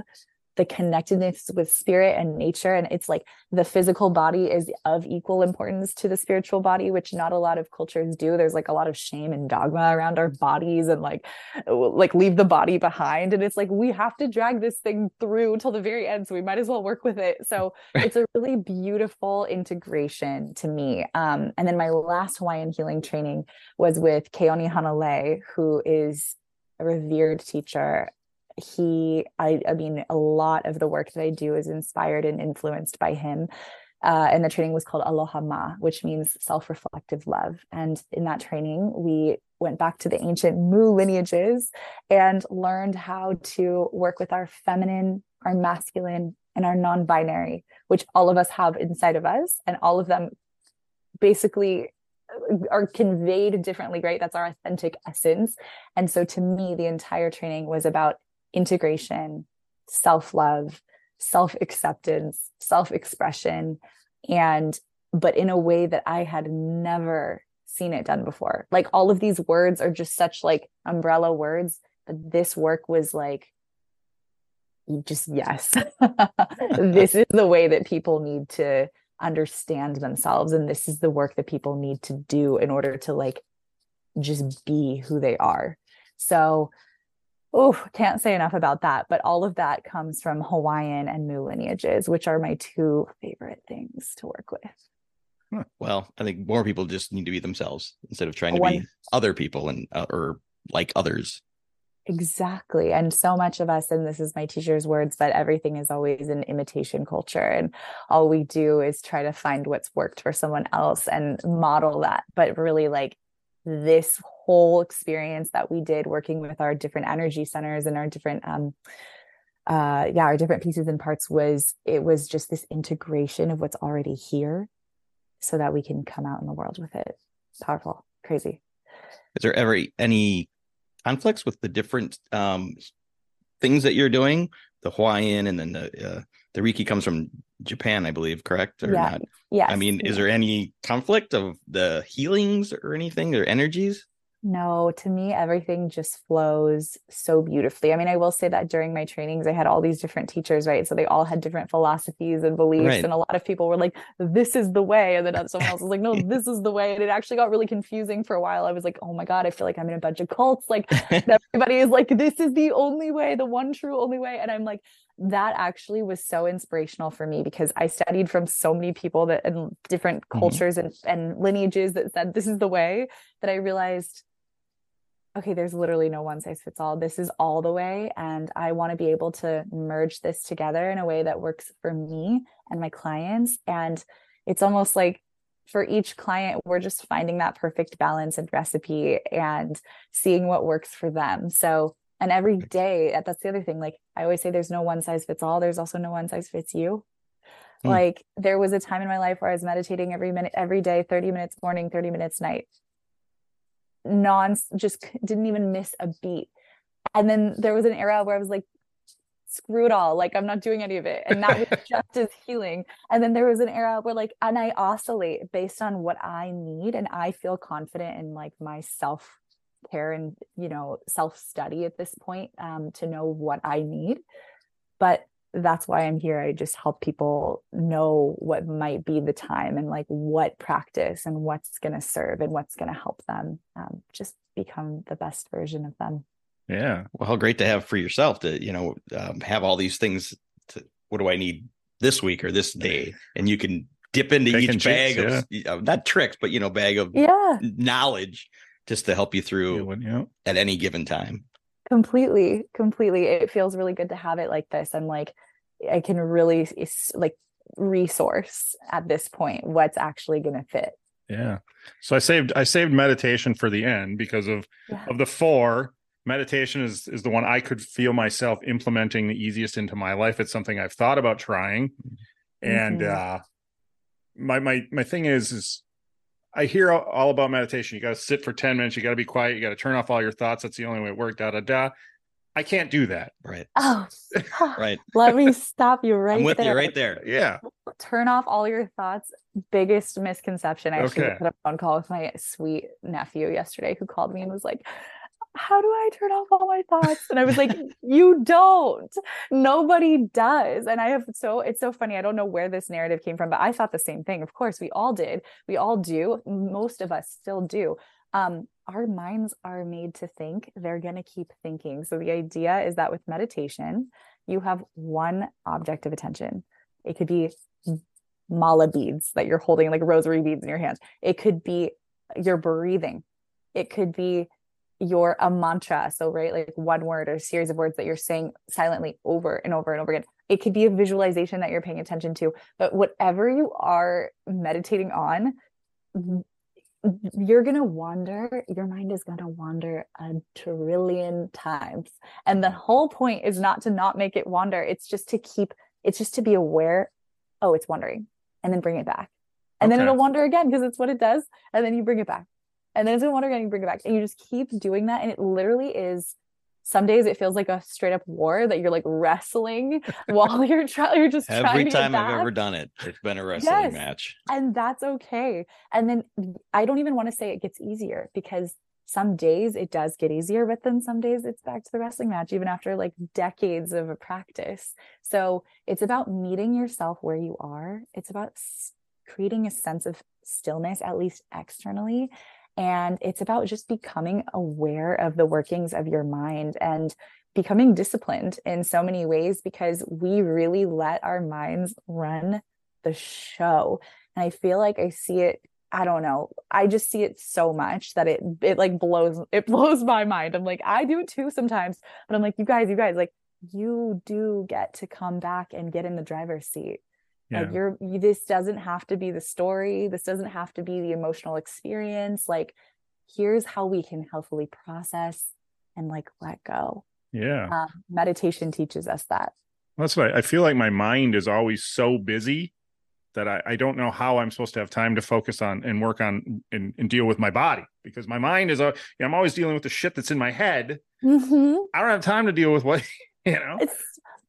the connectedness with spirit and nature and it's like the physical body is of equal importance to the spiritual body which not a lot of cultures do. There's like a lot of shame and dogma around our bodies and like like leave the body behind. And it's like we have to drag this thing through till the very end so we might as well work with it. So it's a really beautiful integration to me. Um and then my last hawaiian healing training was with keoni hanalei who is a revered teacher he I, I mean a lot of the work that i do is inspired and influenced by him uh, and the training was called aloha ma which means self-reflective love. And in that training we went back to the ancient mu lineages and learned how to work with our feminine our masculine and our non-binary which all of us have inside of us. And all of them basically uh, are conveyed differently right? That's our authentic essence. And so to me the entire training was about integration, self love, self acceptance, self expression, and but in a way that I had never seen it done before. Like all of these words are just such like umbrella words, but this work was like, just yes, this is the way that people need to understand themselves. And this is the work that people need to do in order to like just be who they are So, oh, can't say enough about that. But all of that comes from Hawaiian and Mu lineages, which are my two favorite things to work with. Well, I think more people just need to be themselves instead of trying to One- be other people and uh, or like others. Exactly. And so much of us, and this is my teacher's words, but everything is always an imitation culture. And all we do is try to find what's worked for someone else and model that. But really, like this whole experience that we did working with our different energy centers and our different, um, uh, yeah, our different pieces and parts was it was just this integration of what's already here so that we can come out in the world with it. Powerful, crazy. Is there ever any conflicts with the different um, things that you're doing? The Hawaiian and then the uh, the Reiki comes from Japan, I believe, correct or Yeah. not? Yes. I mean, is there any conflict of the healings or anything or energies? No, to me, everything just flows so beautifully. I mean, I will say that during my trainings, I had all these different teachers, right? So they all had different philosophies and beliefs. Right. And a lot of people were like, this is the way. And then someone else was like, no, this is the way. And it actually got really confusing for a while. I was like, oh my God, I feel like I'm in a bunch of cults. Like everybody is like, this is the only way, the one true only way. And I'm like, that actually was so inspirational for me because I studied from so many people that and different Mhm. cultures and, and lineages that said this is the way that I realized okay, there's literally no one size fits all. This is all the way. And I want to be able to merge this together in a way that works for me and my clients. And it's almost like for each client, we're just finding that perfect balance and recipe and seeing what works for them. So, and every day, that's the other thing. Like I always say, there's no one size fits all. There's also no one size fits you. Hmm. Like there was a time in my life where I was meditating every minute, every day, 30 minutes morning, 30 minutes night non just didn't even miss a beat. And then there was an era where I was like, screw it all. Like I'm not doing any of it. And that was just as healing. And then there was an era where like, and I oscillate based on what I need. And I feel confident in like my self care and, you know, self study at this point um, to know what I need. But that's why I'm here. I just help people know what might be the time and like what practice and what's going to serve and what's going to help them um, just become the best version of them. Yeah. Well, how great to have for yourself to, you know, um, have all these things to what do I need this week or this day? And you can dip into Pick each bag choose, of uh, not tricks, but you know, bag of Yeah, knowledge just to help you through wouldn't at any given time. Completely, completely. It feels really good to have it like this. I'm like, I can really like resource at this point what's actually going to fit. Yeah. So I saved I saved meditation for the end because of Yeah. of the four. Meditation is is the one I could feel myself implementing the easiest into my life. It's something I've thought about trying, and Mhm. uh, my my my thing is is I hear all- all about meditation. You got to sit for ten minutes. You got to be quiet. You got to turn off all your thoughts. That's the only way it worked. Da da da. I can't do that. Right. Oh, Right. let me stop you right I'm with there. you right there. Yeah. turn off all your thoughts biggest misconception i actually Okay. put a phone call with my sweet nephew yesterday who called me and was like how do i turn off all my thoughts? And i was like you don't. Nobody does. And i have so it's so funny i don't know where this narrative came from but i thought the same thing of course we all did we all do most of us still do. Um our minds are made to think they're going to keep thinking. So the idea is that with meditation you have one object of attention. It could be mala beads that you're holding like rosary beads in your hands. It could be your breathing. It could be your a mantra. So right like one word or a series of words that you're saying silently over and over and over again. It could be a visualization that you're paying attention to but whatever you are meditating on you're going to wander your mind is going to wander a trillion times. And the whole point is not to not make it wander. It's just to keep it's just to be aware oh it's wandering and then bring it back. And then it'll wander again because it's what it does and then you bring it back and then it's gonna wander again and you bring it back and you just keep doing that and it literally is some days it feels like a straight up war that you're like wrestling while you're trying you're just trying Every time I've ever done it, it's been a wrestling Yes. match. and that's okay and then i don't even want to say it gets easier because some days it does get easier but then some days it's back to the wrestling match even after like decades of a practice so it's about meeting yourself where you are it's about creating a sense of stillness at least externally And it's about just becoming aware of the workings of your mind and becoming disciplined in so many ways because we really let our minds run the show. And I feel like I see it I don't know. I just see it so much that it it like blows it blows my mind. I'm like I do it too sometimes, but I'm like you guys, you guys like you do get to come back and get in the driver's seat. Yeah. Like you're this doesn't have to be the story. This doesn't have to be the emotional experience. Like here's how we can healthily process and like let go. Yeah. Um, meditation teaches us that. That's why I feel like my mind is always so busy that I, I don't know how I'm supposed to have time to focus on and work on and, and deal with my body because my mind is a, you know, I'm always dealing with the shit that's in my head. Mm-hmm. I don't have time to deal with what you know. It's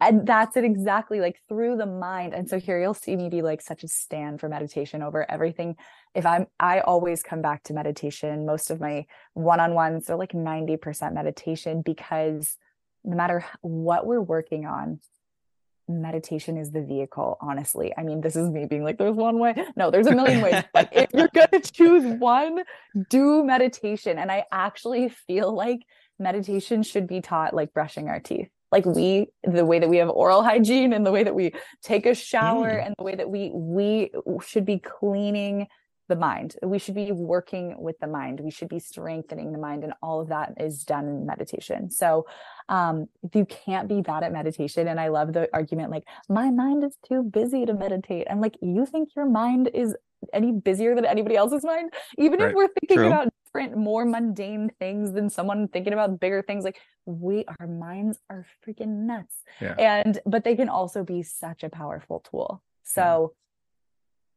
and that's it exactly like through the mind. And so here you'll see me be like such a stand for meditation over everything. If I'm I always come back to meditation. Most of my one-on-ones are like 90% meditation because no matter what we're working on, meditation is the vehicle honestly i mean this is me being like there's one way no there's a million ways but if you're going to choose one do meditation and i actually feel like meditation should be taught like brushing our teeth like we the way that we have oral hygiene and the way that we take a shower mm. and the way that we we should be cleaning the mind. We should be working with the mind. We should be strengthening the mind. And all of that is done in meditation. So um, if you can't be bad at meditation, and I love the argument like, my mind is too busy to meditate. I'm like, you think your mind is any busier than anybody else's mind? Even right. if we're thinking True. about different, more mundane things than someone thinking about bigger things, like we, our minds are freaking nuts. Yeah. And, but they can also be such a powerful tool. So,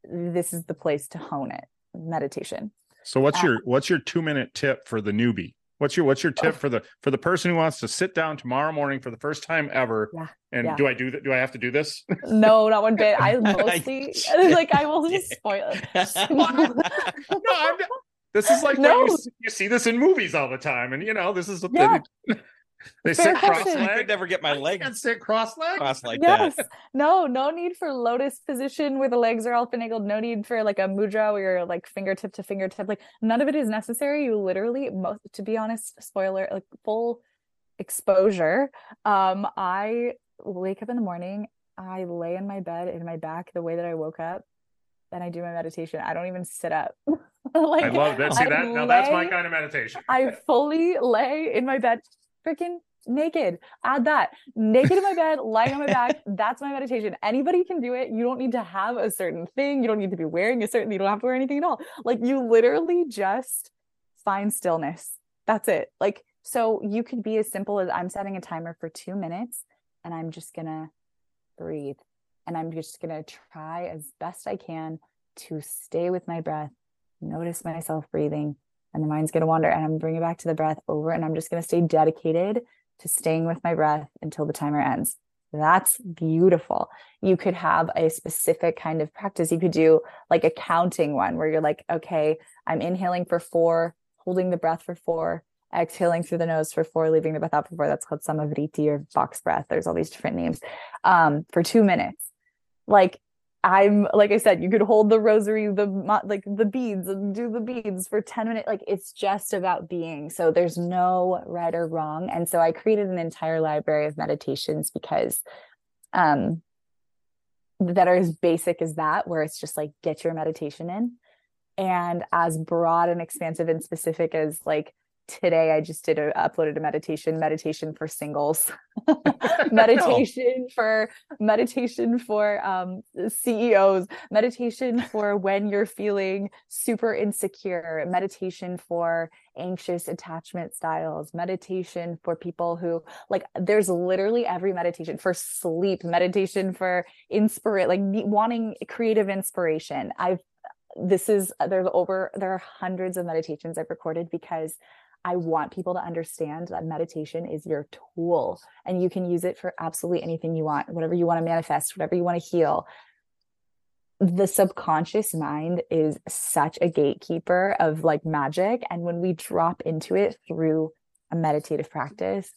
this is the place to hone it meditation so what's uh, your what's your two minute tip for the newbie what's your what's your tip oh. for the for the person who wants to sit down tomorrow morning for the first time ever yeah, and yeah. do i do that do i have to do this no not one bit i mostly like i will just spoil it no, I'm, this is like no. you, you, see this in movies all the time and you know this is what yeah. they they sit cross-legged. I could never get my legs. I sit cross-legged. Cross like yes. that. No, no need for lotus position where the legs are all finagled. No need for like a mudra where you're like fingertip to fingertip. Like none of it is necessary. You literally, most to be honest, spoiler, like full exposure. Um, I wake up in the morning. I lay in my bed in my back the way that I woke up. Then I do my meditation. I don't even sit up. like, I love that. See I that? Lay, now that's my kind of meditation. I fully lay in my bed freaking naked. Add that. Naked in my bed, lying on my back. That's my meditation. Anybody can do it. You don't need to have a certain thing. You don't need to be wearing a certain, you don't have to wear anything at all. Like you literally just find stillness. That's it. Like, so you could be as simple as I'm setting a timer for two minutes and I'm just going to breathe. And I'm just going to try as best I can to stay with my breath, notice myself breathing, and the mind's going to wander and i'm bringing back to the breath over and i'm just going to stay dedicated to staying with my breath until the timer ends. That's beautiful. You could have a specific kind of practice. You could do like a counting one where you're like okay i'm inhaling for four holding the breath for four exhaling through the nose for four leaving the breath out for four. That's called sama vritti or box breath. There's all these different names um, for two minutes. Like I'm like I said, you could hold the rosary, the like the beads, and do the beads for 10 minutes. Like it's just about being. So there's no right or wrong. And so I created an entire library of meditations because um that are as basic as that, where it's just like get your meditation in. And as broad and expansive and specific as like today i just did a uploaded a meditation meditation for singles. Meditation for meditation for um, ceos meditation for when you're feeling super insecure. Meditation for anxious attachment styles. Meditation for people who like there's literally every meditation for sleep. Meditation for inspire like wanting creative inspiration. I've this is there's over there are hundreds of meditations i've recorded because I want people to understand that meditation is your tool and you can use it for absolutely anything you want, whatever you want to manifest, whatever you want to heal. The subconscious mind is such a gatekeeper of like magic. And when we drop into it through a meditative practice,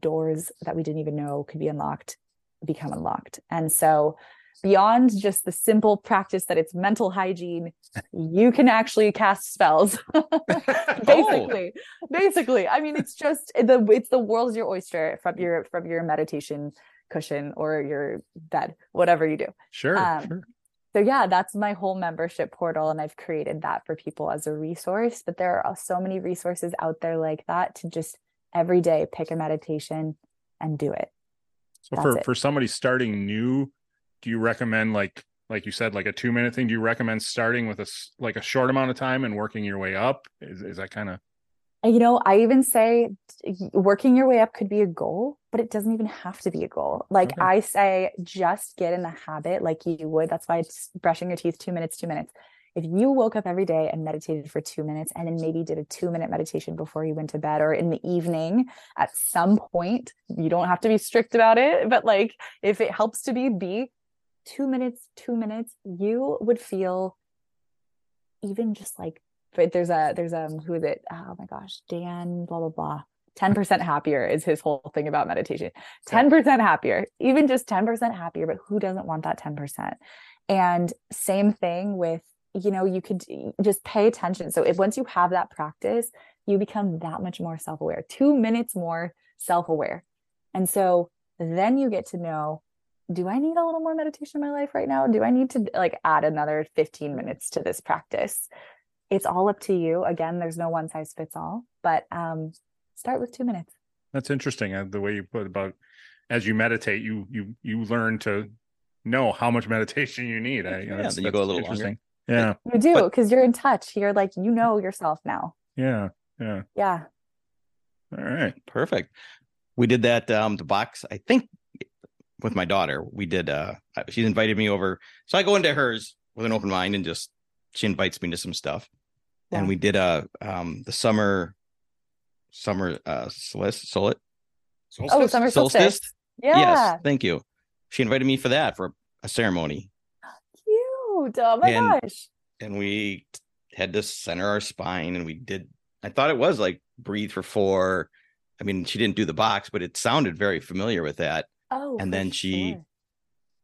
doors that we didn't even know could be unlocked become unlocked. And so beyond just the simple practice that it's mental hygiene, you can actually cast spells. basically, basically. I mean, it's just the it's the world's your oyster from your from your meditation cushion or your bed, whatever you do. Sure, Um, sure. So yeah, that's my whole membership portal, and I've created that for people as a resource. But there are so many resources out there like that to just every day pick a meditation and do it. So That's for it. for somebody starting new, do you recommend like like you said like a two minute thing? Do you recommend starting with a like a short amount of time and working your way up? Is is that kind of uh, you know, I even say working your way up could be a goal, but it doesn't even have to be a goal. Like Okay. I say, just get in the habit like you would. That's why it's brushing your teeth two minutes, two minutes. If you woke up every day and meditated for two minutes and then maybe did a two minute meditation before you went to bed or in the evening at some point, you don't have to be strict about it, but like if it helps to be, be two minutes, two minutes, you would feel even just like but there's a there's um who is it? Oh my gosh dan blah blah blah. 10% happier is his whole thing about meditation. 10% happier even just 10% happier but who doesn't want that 10% and same thing with you know you could just pay attention. So if once you have that practice you become that much more self-aware 2 minutes more self-aware. And so then you get to know do I need a little more meditation in my life right now? Do I need to like add another 15 minutes to this practice? It's all up to you. Again, there's no one size fits all, but um start with 2 minutes. that's interesting uh, the way you put about as you meditate you you you learn to know how much meditation you need. I, Yeah, that's- then you go a that's little longer. interesting. Yeah, You do because you're in touch. You're like you know yourself now. yeah, yeah. Yeah. All right. Perfect. We did that um the box, I think with my daughter. We did uh she's invited me over. So I go into hers with an open mind and just she invites me to some stuff. And we did a um the summer summer uh solstice solit Oh, summer solstice. Yeah. Yes, thank you. She invited me for that for a ceremony. Cute. Oh my And- gosh. and we had to center our spine and we did i thought it was like breathe for four i mean she didn't do the box but it sounded very familiar with that Oh. and then she- sure.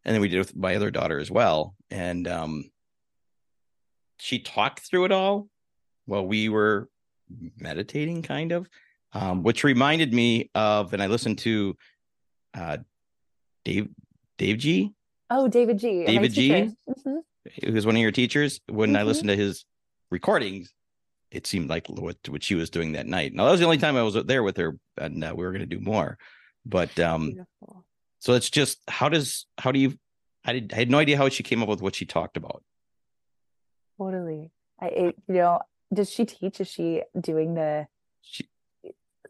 and then we did it with my other daughter as well and um she talked through it all while we were meditating kind of um which reminded me of and i listened to uh dave dave g Oh, davidji. David G? Mhm. who was one of your teachers, when I Mhm. listened to his recordings, it seemed like what what she was doing that night. Now that was the only time I was there with her, and uh, we were going to do more. But um, Beautiful. So it's just how does how do you? I did I had no idea how she came up with what she talked about. Totally. I it, you know, does she teach? Is she doing the She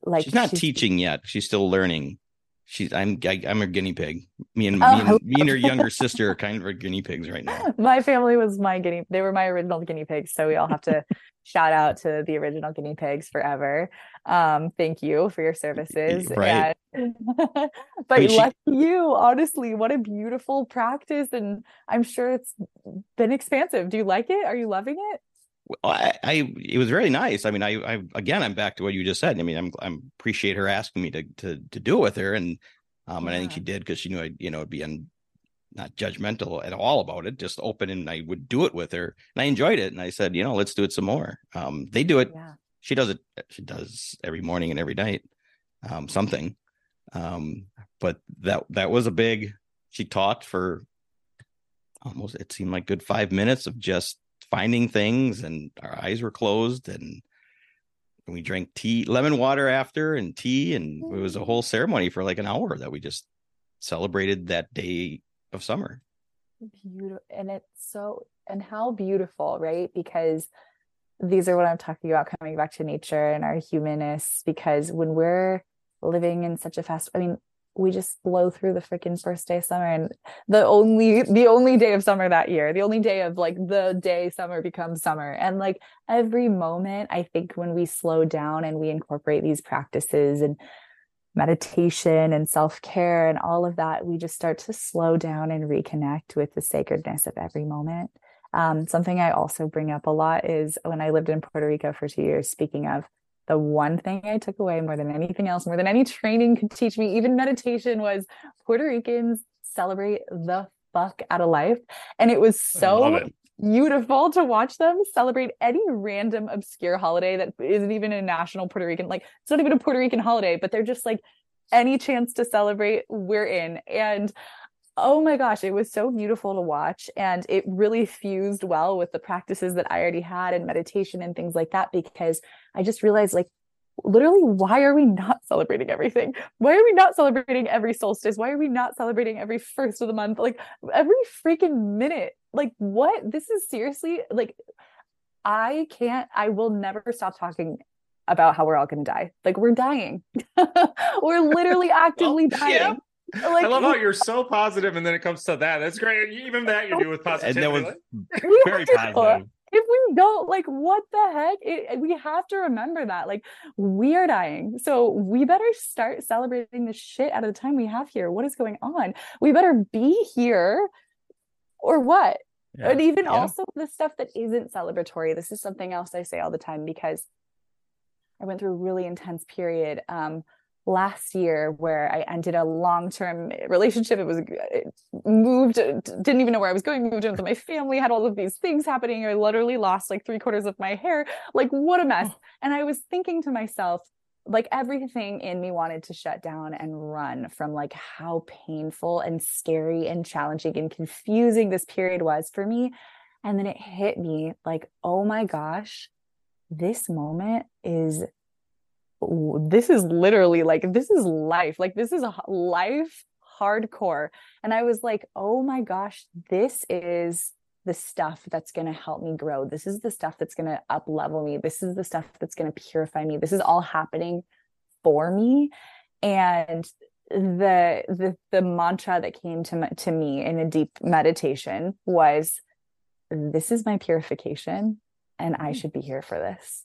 like she's not teaching yet. She's still learning. She's I'm I, I'm a guinea pig. Me and Oh, me, and, me and her younger sister are kind of her guinea pigs right now. My family was my guinea they were my original guinea pigs, so we all have to shout out to the original guinea pigs forever. Um, thank you for your services. Right. And- but mean, she- you, honestly, what a beautiful practice. And I'm sure it's been expansive. Do you like it? Are you loving it? Well, I, I it was very nice. I mean, I, I again, I'm back to what you just said. I mean, I'm I'm appreciate her asking me to to to do it with her, and um, and I think she did because she knew I, you know, be un, not judgmental at all about it, just open, and I would do it with her, and I enjoyed it, and I said, you know, let's do it some more. Um, they do it. Yeah. She does it. She does every morning and every night, um, something. Um, but that that was a big. She talked for almost. It seemed like good five minutes of just finding things and our eyes were closed and we drank tea lemon water after and tea and it was a whole ceremony for like an hour that we just celebrated that day of summer. Beautiful and it's so and how beautiful right? Because these are what i'm talking about coming back to nature and our humanness because when we're living in such a fast i mean we just blow through the freaking first day of summer and the only the only day of summer that year the only day of like the day summer becomes summer. And like every moment i think when we slow down and we incorporate these practices and meditation and self-care and all of that we just start to slow down and reconnect with the sacredness of every moment. Um, something i also bring up a lot is when i lived in puerto rico for two years speaking of the one thing i took away more than anything else more than any training could teach me even meditation was puerto ricans celebrate the fuck out of life. And it was so it. beautiful to watch them celebrate any random obscure holiday that isn't even a national Puerto Rican, like it's not even a Puerto Rican holiday, but they're just like any chance to celebrate, we're in. And oh my gosh, it was so beautiful to watch. And it really fused well with the practices that I already had and meditation and things like that, because I just realized like literally why are we not celebrating everything? Why are we not celebrating every solstice? Why are we not celebrating every first of the month? Like every freaking minute. Like what? This is seriously like i can't i will never stop talking about how we're all going to die. Like we're dying. We're literally actively Well, dying. yeah. Like I love how you're so positive, and then it comes to that. That's great. Even that you do with And positivity. that was we very have to- positive. if we don't like what the heck it, we have to remember that like we are dying so we better start celebrating the shit out of the time we have here what is going on we better be here or what Yeah. and even Yeah. also the stuff that isn't celebratory this is something else i say all the time because i went through a really intense period um last year where I ended a long-term relationship. It was it moved, didn't even know where I was going, moved in with my family, had all of these things happening. I literally lost like three quarters of my hair. Like, what a mess. Oh. And I was thinking to myself, like everything in me wanted to shut down and run from like how painful and scary and challenging and confusing this period was for me. And then it hit me like, oh my gosh, this moment is this is literally like this is life like this is life hardcore. And i was like oh my gosh this is the stuff that's going to help me grow. This is the stuff that's going to up level me. This is the stuff that's going to purify me. This is all happening for me. And the the the mantra that came to to me in a deep meditation was this is my purification and i mm-hmm. should be here for this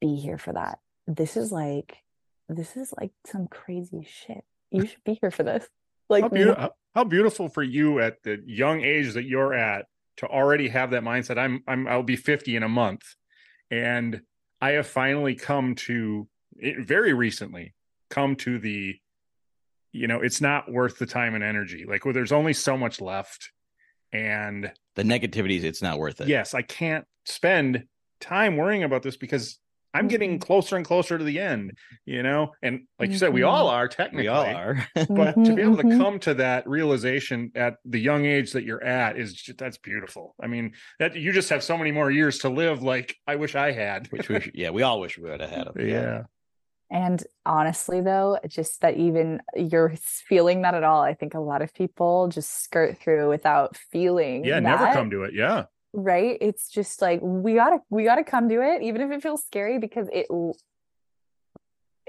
be here for that. This is like, this is like some crazy shit. You should be here for this. Like, how, beautiful, how, how beautiful for you at the young age that you're at to already have that mindset. I'm I'm I'll be 50 in a month, and I have finally come to it very recently come to the, you know, it's not worth the time and energy. Like, well, there's only so much left, and The negativities, it's not worth it. yes, I can't spend time worrying about this because I'm getting closer and closer to the end, you know? And like you said, we all are technically. we all are. But to be able to Mhm, mhm. come to that realization at the young age that you're at is just, that's beautiful. I mean, that you just have so many more years to live like I wish I had. Which we, yeah, we all wish we would have had them. yeah. And honestly, though, just that even you're feeling that at all, I think a lot of people just skirt through without feeling. Yeah, never come to it. Yeah. Right. It's just like we gotta we gotta come to it, even if it feels scary, because it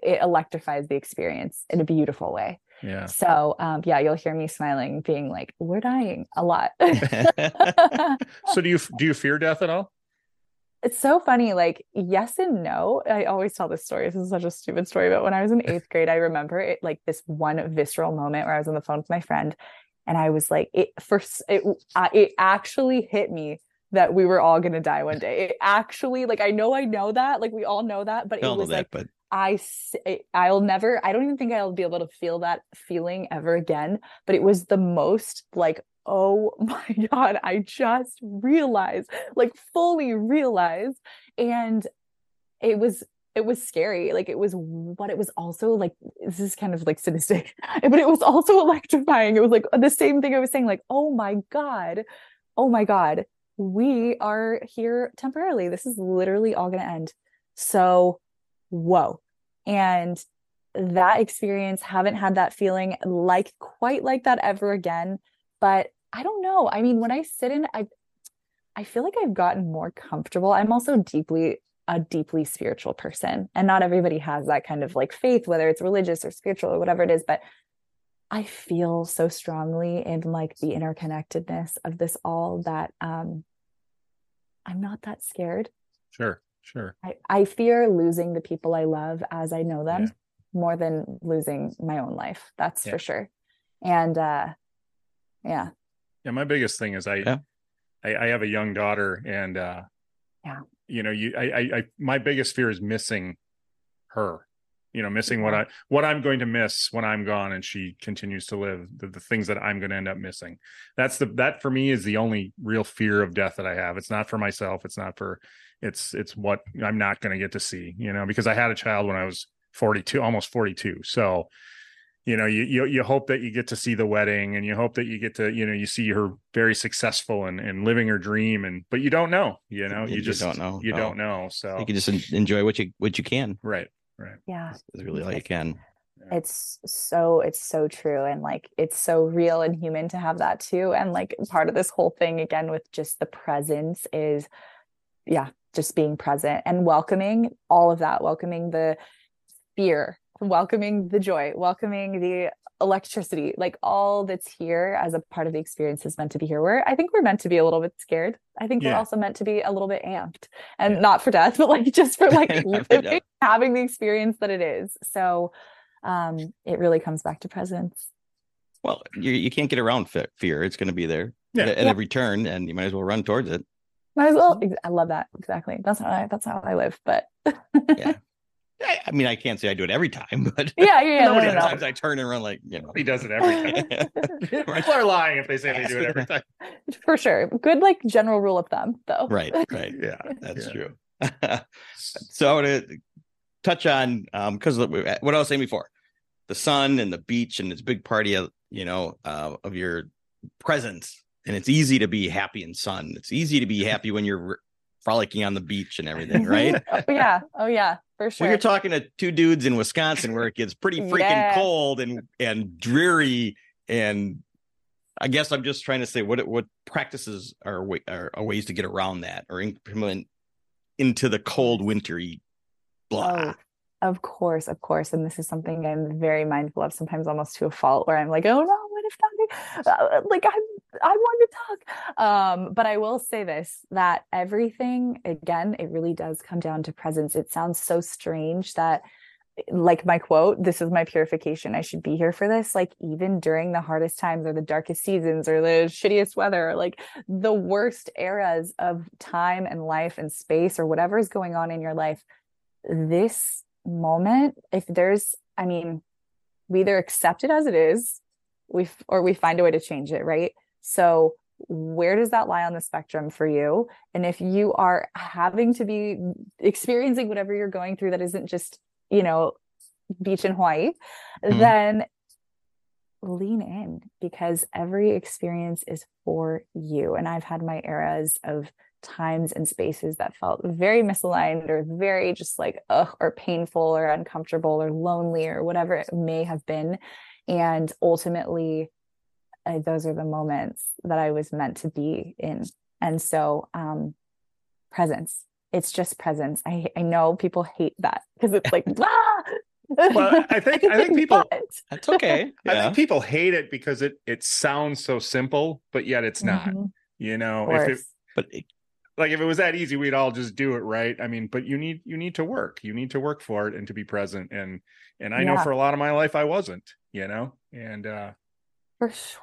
it electrifies the experience in a beautiful way. Yeah. So um, yeah, you'll hear me smiling, being like, "We're dying a lot." So do you do you fear death at all? it's so funny like yes and no i always tell this story this is such a stupid story but when i was in eighth grade i remember it like this one visceral moment where i was on the phone with my friend and i was like it first it uh, it actually hit me that we were all going to die one day it actually like i know i know that like we all know that but it was that, like but I I'll never I don't even think I'll be able to feel that feeling ever again but it was the most like oh my god I just realized like fully realized and it was it was scary. Like it was but it was also like this is kind of like sadistic, but it was also electrifying. It was like the same thing I was saying, like, oh my God, oh my God, we are here temporarily. This is literally all gonna end. So whoa. And that experience, haven't had that feeling like quite like that ever again. But I don't know. I mean, when I sit in, I I feel like I've gotten more comfortable. I'm also deeply a deeply spiritual person, and not everybody has that kind of like faith, whether it's religious or spiritual or whatever it is. But I feel so strongly in like the interconnectedness of this all that um I'm not that scared. Sure, sure. I, I fear losing the people I love as I know them Yeah. more than losing my own life. That's Yeah. for sure. And uh yeah. Yeah, my biggest thing is I, Yeah. I, I have a young daughter, and uh, Yeah. you know, you, I, I, I, my biggest fear is missing her. You know, missing what I, what I'm going to miss when I'm gone, and she continues to live. The, the things that I'm going to end up missing. That's the that for me is the only real fear of death that I have. It's not for myself. It's not for. It's it's what I'm not going to get to see. You know, because I had a child when I was 42, almost 42. So you know you, you you hope that you get to see the wedding and you hope that you get to you know you see her very successful and and living her dream and but you don't know you know you, You just don't know, you no. don't know so You can just enjoy what you what you can. right right Yeah. Is really all you can. It's so it's so true and like it's so real and human to have that too and like part of this whole thing again with just the presence is yeah, just being present and welcoming all of that, welcoming the fear, welcoming the joy, welcoming the electricity, like all that's here as a part of the experience is meant to be here. Where I think we're meant to be a little bit scared. I think we're also meant to be a little bit amped and not for death, but like just for like living, having the experience that it is. So um it really comes back to presence. Well, you you can't get around fe- fear. It's going to be there Yeah. at, at Yeah. every turn, and you might as well run towards it. Might as well. I love that. Exactly. That's how I that's how I live. But Yeah. I, I mean, I can't say I do it every time, but yeah, yeah, no, no, no. sometimes I turn and run like you know. he does it every time people are lying if they say they do it every time For sure. Good like general rule of thumb though. right, right. yeah That's Yeah. true. so I want to touch on, um, because what I was saying before, the sun and the beach and this big party of you know uh, of your presence, and it's easy to be happy in sun. It's easy to be happy when you're frolicking on the beach and everything, right? oh, yeah. Oh yeah. For sure. When you're talking to two dudes in Wisconsin where it gets pretty freaking cold and and dreary, and I guess I'm just trying to say what what practices are are, are ways to get around that or implement into the cold wintry blah. Oh, of course, of course. And this is something I'm very mindful of, sometimes almost to a fault, where I'm like, oh no, what if that uh, like I'm I want to talk. Um, but I will say this that everything again, it really does come down to presence. It sounds so strange that like my quote, this is my purification. I should be here for this. Like, even during the hardest times or the darkest seasons or the shittiest weather, like the worst eras of time and life and space or whatever is going on in your life, this moment, if there's, I mean, we either accept it as it is, we or we find a way to change it, right? So where does that lie on the spectrum for you? And if you are having to be experiencing whatever you're going through that isn't just, you know, beach in Hawaii, Mhm. then lean in because every experience is for you. And I've had my eras of times and spaces that felt very misaligned or very just like ugh or painful or uncomfortable or lonely or whatever it may have been and ultimately uh, those are the moments that i was meant to be in and so um presence it's just presence i i know people hate that because it's like ah! Well, I think- I think people- But- That's okay. I think people hate it because it it sounds so simple, but yet it's not. Mhm, You know, if it but it, like if it was that easy, we'd all just do it, right? I mean, but you need you need to work. You need to work for it and to be present. And and I know for a lot of my life I wasn't, you know, and uh for sure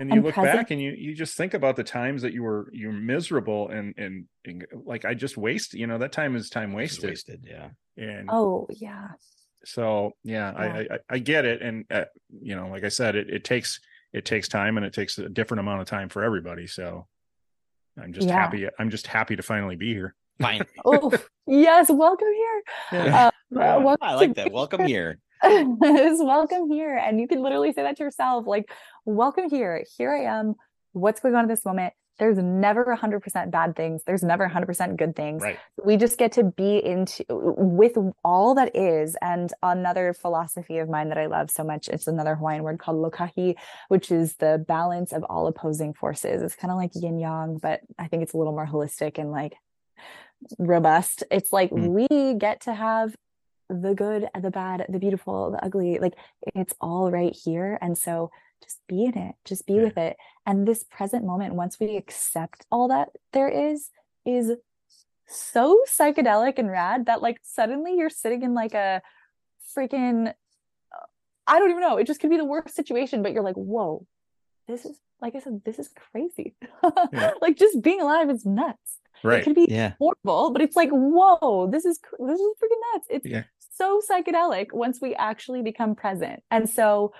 and you And look present- back and you you just think about the times that you were you're miserable and and, and like I just waste, you know, that time is time it's wasted. wasted. Yeah. And oh yeah so yeah, Yeah. I, I I get it, and uh, you know, like I said, it it takes it takes time, and it takes a different amount of time for everybody. So I'm just Yeah. happy. I'm just happy to finally be here. Fine. oh yes, welcome here. Yeah. Uh, Uh, welcome I like that. Welcome here. is welcome here. And you can literally say that to yourself like, welcome here. Here I am. What's going on in this moment? There's never 100% bad things. There's never 100% good things. Right. We just get to be into with all that is. And another philosophy of mine that I love so much, it's another Hawaiian word called lokahi, which is the balance of all opposing forces. It's kind of like yin yang, but I think it's a little more holistic and like robust. It's like Hmm. we get to have the good, the bad, the beautiful, the ugly. Like it's all right here. And so just be in it, just be Yeah. with it. And this present moment, once we accept all that there is, is so psychedelic and rad that like suddenly you're sitting in like a freaking, I don't even know. It just could be the worst situation, but you're like, whoa, this is, like I said, this is crazy. Yeah. like just being alive is nuts. Right. It could be Yeah. horrible, but it's like, whoa, this is this is freaking nuts. It's Yeah. So psychedelic once we actually become present. And so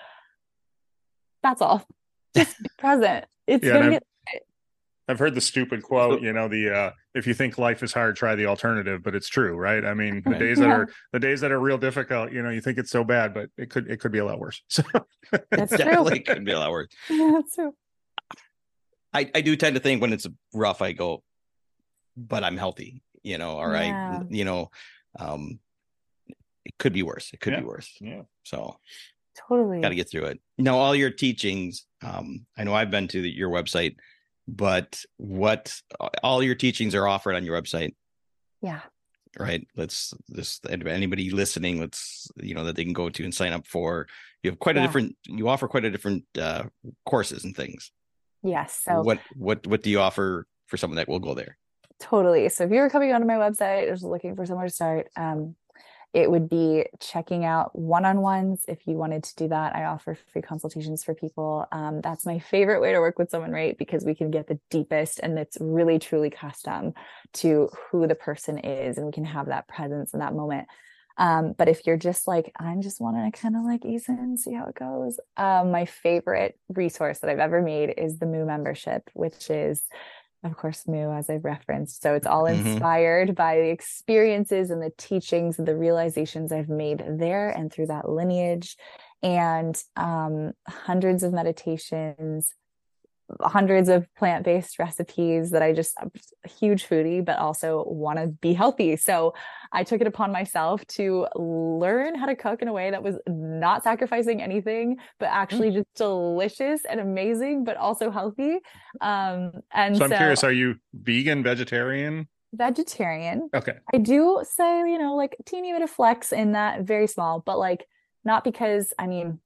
that's all. Just be present. It's Yeah, gonna and get I've heard the stupid quote, you know, the uh if you think life is hard, try the alternative, but it's true, right? I mean, the Right. days that Yeah. are the days that are real difficult, you know, you think it's so bad, but it could it could be a lot worse. So That's true. Definitely could be a lot worse. that's true. I, I do tend to think when it's rough, I go, but I'm healthy, you know, or Yeah. I, you know, um, it could be worse. It could Yeah. be worse. yeah. So Totally. got to get through it. You know, all your teachings, um, I know I've been to the, your website, but what all your teachings are offered on your website, yeah. right? Let's just anybody listening, let's, you know, that they can go to and sign up for. You have quite a different, you offer quite a different uh, courses and things. Yes. So what, what, what do you offer for someone that will go there? Totally. So if you were coming onto my website, just looking for somewhere to start, um, it would be checking out one-on-ones. If you wanted to do that, I offer free consultations for people. Um, that's my favorite way to work with someone, right? Because we can get the deepest and it's really truly custom to who the person is, and we can have that presence in that moment. Um, but if you're just like, I'm just wanting to kind of like ease in, see how it goes. Um, my favorite resource that I've ever made is the Mu membership, which is of course, Mu, as I've referenced. So it's all Mhm. inspired by the experiences and the teachings and the realizations I've made there and through that lineage, and um, hundreds of meditations, hundreds of plant based recipes that I just, I'm just a huge foodie, but also want to be healthy. So I took it upon myself to learn how to cook in a way that was not sacrificing anything, but actually just delicious and amazing, but also healthy. Um, and So I'm curious, are you vegan, vegetarian? vegetarian. Okay. I do say, you know, like teeny bit of flex in that, very small, but like not because I mean,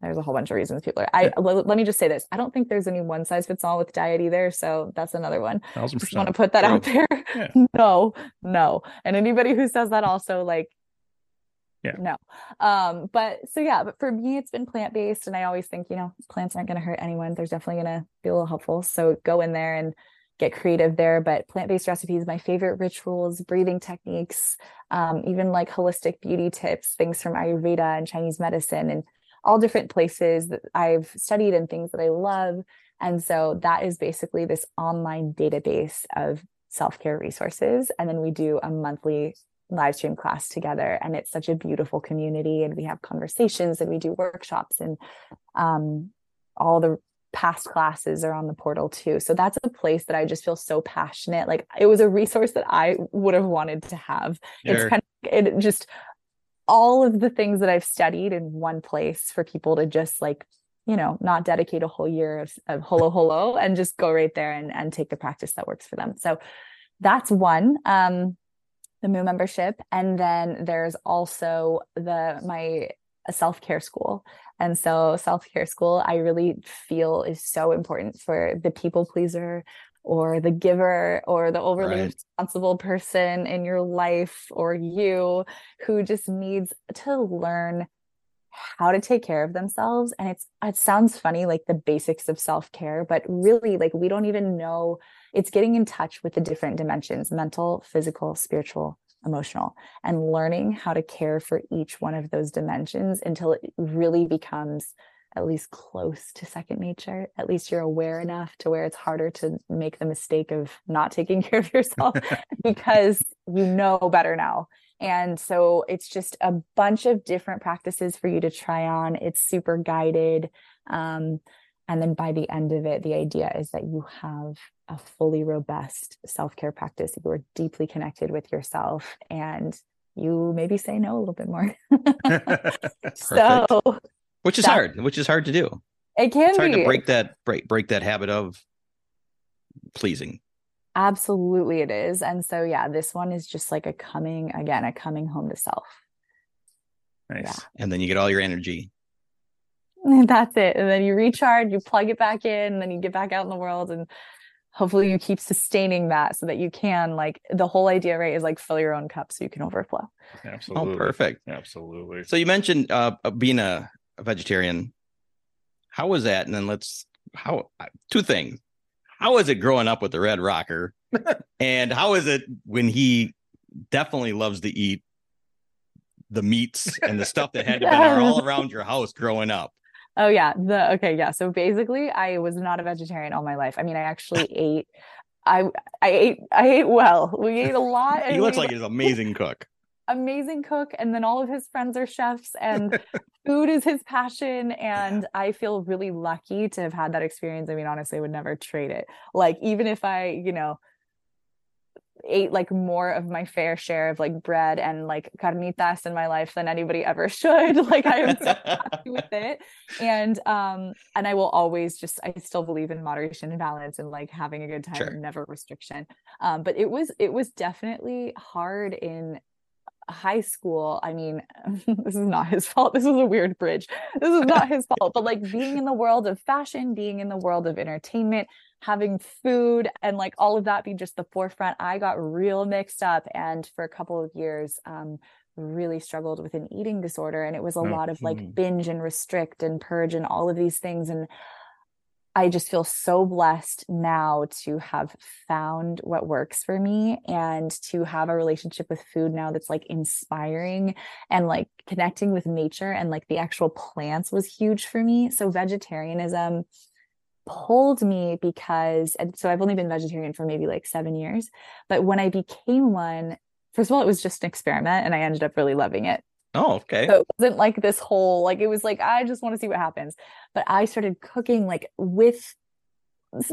there's a whole bunch of reasons people are. I let, let me just say this: I don't think there's any one size fits all with diet either. So that's another one. Thousand Just want to put that out there. Yeah. no, no, and anybody who says that also like. Yeah. No. Um, but so yeah, but for me, it's been plant based, and I always think, you know, plants aren't going to hurt anyone. There's definitely going to be a little helpful. So go in there and get creative there. But plant based recipes, my favorite rituals, breathing techniques, um, even like holistic beauty tips, things from Ayurveda and Chinese medicine, and all different places that I've studied and things that I love. And so that is basically this online database of self care resources. And then we do a monthly live stream class together. And it's such a beautiful community. And we have conversations and we do workshops and um, all the past classes are on the portal too. So that's a place that I just feel so passionate. Like it was a resource that I would have wanted to have. Sure. It's kind of it just all of the things that I've studied in one place for people to just like, you know, not dedicate a whole year of, of holo holo and just go right there and, and take the practice that works for them. So that's one. Um, the Mu membership. And then there's also the my self-care school. And so self-care school, I really feel is so important for the people pleaser or the giver or the overly Right. responsible person in your life or you who just needs to learn how to take care of themselves and it's it sounds funny like the basics of self-care but really like we don't even know it's getting in touch with the different dimensions mental physical spiritual emotional and learning how to care for each one of those dimensions until it really becomes at least close to second nature. At least you're aware enough to where it's harder to make the mistake of not taking care of yourself because you know better now. And so it's just a bunch of different practices for you to try on. It's super guided. Um, and then by the end of it, the idea is that you have a fully robust self care practice. You are deeply connected with yourself and you maybe say no a little bit more. so, which is hard, which is hard to do. It can it's hard be. to break that break break that habit of pleasing. Absolutely, it is. And so, yeah, this one is just like a coming again, a coming home to self. Nice. Yeah. And then you get all your energy. That's it. And then you recharge, you plug it back in, and then you get back out in the world. And hopefully you keep sustaining that so that you can, like, the whole idea, right, is like fill your own cup so you can overflow. Absolutely. Oh, perfect. Absolutely. So you mentioned uh, being a, a vegetarian. How was that? And then let's how two things. How was it growing up with the Red Rocker? and how is it when he definitely loves to eat the meats and the stuff that had to be all around your house growing up? Oh yeah. The okay, yeah. So basically I was not a vegetarian all my life. I mean, I actually ate I I ate I ate well. We ate a lot. he looks like he's an amazing cook. Amazing cook. And then all of his friends are chefs and food is his passion. And I feel really lucky to have had that experience. I mean, honestly, I would never trade it. Like, even if I, you know, ate like more of my fair share of like bread and like carnitas in my life than anybody ever should. Like I am so happy with it. And um and I will always just I still believe in moderation and balance and like having a good time Sure. and never restriction. Um but it was it was definitely hard in high school i mean this is not his fault this is a weird bridge this is not his fault but like being in the world of fashion being in the world of entertainment having food and like all of that be just the forefront i got real mixed up and for a couple of years um really struggled with an eating disorder and it was a lot of like binge and restrict and purge and all of these things and I just feel so blessed now to have found what works for me and to have a relationship with food now that's like inspiring and like connecting with nature and like the actual plants was huge for me. So vegetarianism pulled me because and so I've only been vegetarian for maybe like 7 years, but when I became one first of all it was just an experiment and I ended up really loving it. Oh, okay. So it wasn't like this whole like it was like I just want to see what happens. But I started cooking like with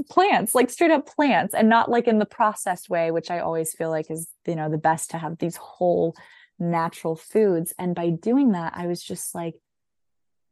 plants, like straight up plants, and not like in the processed way, which I always feel like is you know the best to have these whole natural foods. And by doing that, I was just like,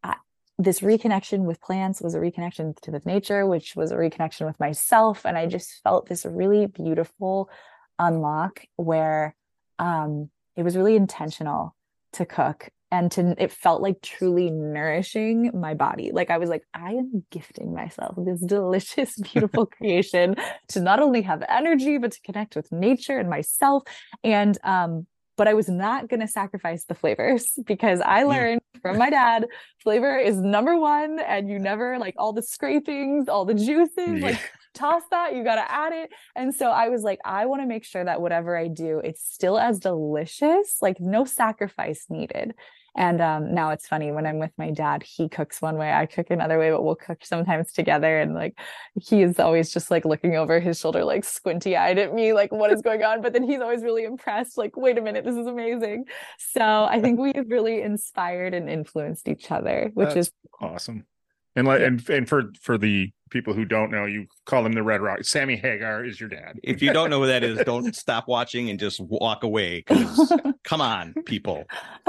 I, this reconnection with plants was a reconnection to the nature, which was a reconnection with myself, and I just felt this really beautiful unlock where um it was really intentional to cook and to it felt like truly nourishing my body. Like i was like i am gifting myself this delicious beautiful creation to not only have energy but to connect with nature and myself. And um but i was not going to sacrifice the flavors because i learned from my dad flavor is number one and you never like all the scrapings all the juices like toss that you got to add it. And so i was like i want to make sure that whatever i do it's still as delicious like no sacrifice needed. And um now it's funny when i'm with my dad he cooks one way i cook another way but we'll cook sometimes together. And like he is always just like looking over his shoulder like squinty eyed at me like what is going on? But then he's always really impressed like wait a minute this is amazing. So i think we've really inspired and influenced each other which That's is awesome. And like and and for for the people who don't know, you call him the Red Rock. Sammy Hagar is your dad. If you don't know who that is, don't stop watching and just walk away. Come on, people.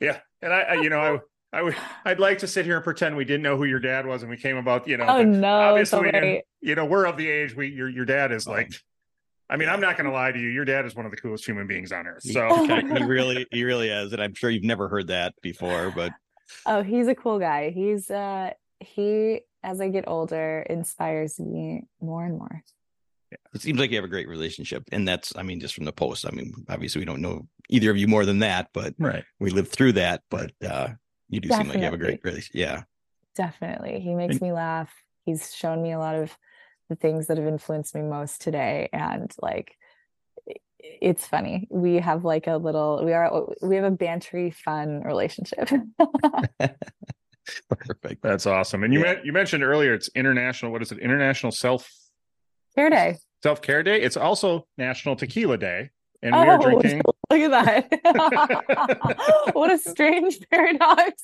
yeah, and I, I you know, I I would I'd like to sit here and pretend we didn't know who your dad was and we came about, you know. Oh, no, obviously we you know, we're of the age we your your dad is like I mean, I'm not gonna lie to you, your dad is one of the coolest human beings on earth. So Okay, he really, he really is, and I'm sure you've never heard that before. But Oh, he's a cool guy. He's uh he as I get older inspires me more and more. Yeah. it seems like you have a great relationship, and that's, I mean, just from the post. I mean, obviously, we don't know either of you more than that, but right, we lived through that. But uh you do seem like you have a great relationship. Yeah. Definitely. He makes And- me laugh. He's shown me a lot of the things that have influenced me most today and like i- it's funny. We have like a little we are we have a bantery fun relationship. Perfect. That's awesome. And you Yeah. men- you mentioned earlier it's international. What is it? International self Care day. self care day. It's also National Tequila Day, and we are Oh, drinking. Look at that. what a strange paradox.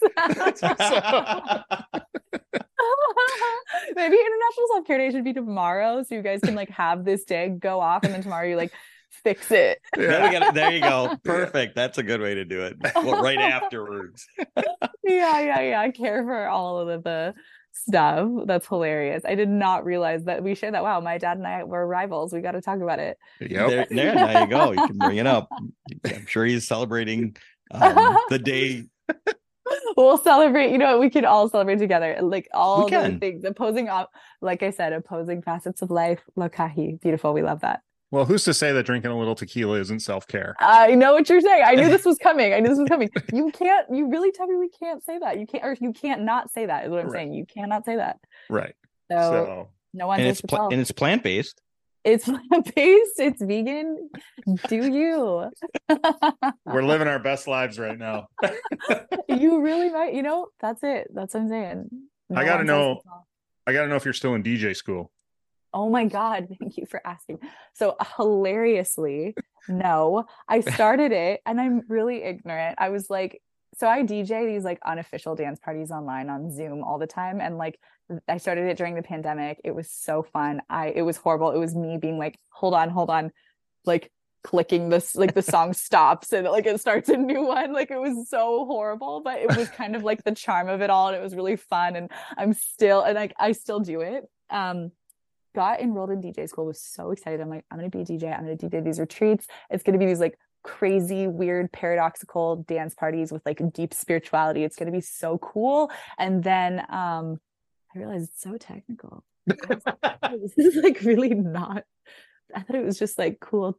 Maybe International Self Care Day should be tomorrow. So you guys can like have this day go off and then tomorrow you like fix it. There, got it. there you go. Perfect. That's a good way to do it. Well, right afterwards. yeah, yeah, yeah. I care for all of the, the stuff. That's hilarious. I did not realize that we share that. Wow, my dad and I were rivals. We got to talk about it. Yep. There, there, there you go. You can bring it up. I'm sure he's celebrating um, the day. we'll celebrate. You know, what? we can all celebrate together. Like all the things, opposing, like I said, opposing facets of life. Lokahi, beautiful. We love that. Well, who's to say that drinking a little tequila isn't self care? I know what you're saying. I knew this was coming. I knew this was coming. You can't. You really tell me we can't say that. You can't, or you can't not say that. Is what I'm Right. saying. You cannot say that. Right. So, So no one And takes it's the pla- tell. and it's plant based. It's plant based. It's vegan. Do you? we're living our best lives right now. you really might. You know, that's it. That's what I'm saying. No I gotta know- I got to know if you're still in DJ school. Oh my God. Thank you for asking. So hilariously, no, I started it and I'm really ignorant. I was like, so I DJ these like unofficial dance parties online on Zoom all the time. And like I started it during the pandemic. It was so fun. I it was horrible. It was me being like, hold on, hold on, like clicking this like the song stops and like it starts a new one. Like it was so horrible, but it was kind of like the charm of it all. And it was really fun. And I'm still and like I still do it. Um got enrolled in DJ school, was so excited. I'm like, I'm gonna be a DJ, I'm gonna DJ these retreats. It's gonna be these like crazy, weird, paradoxical dance parties with like deep spirituality. It's gonna be so cool. And then um I realized it's so technical. Like, "Oh, this is like really not. I thought it was just like cool,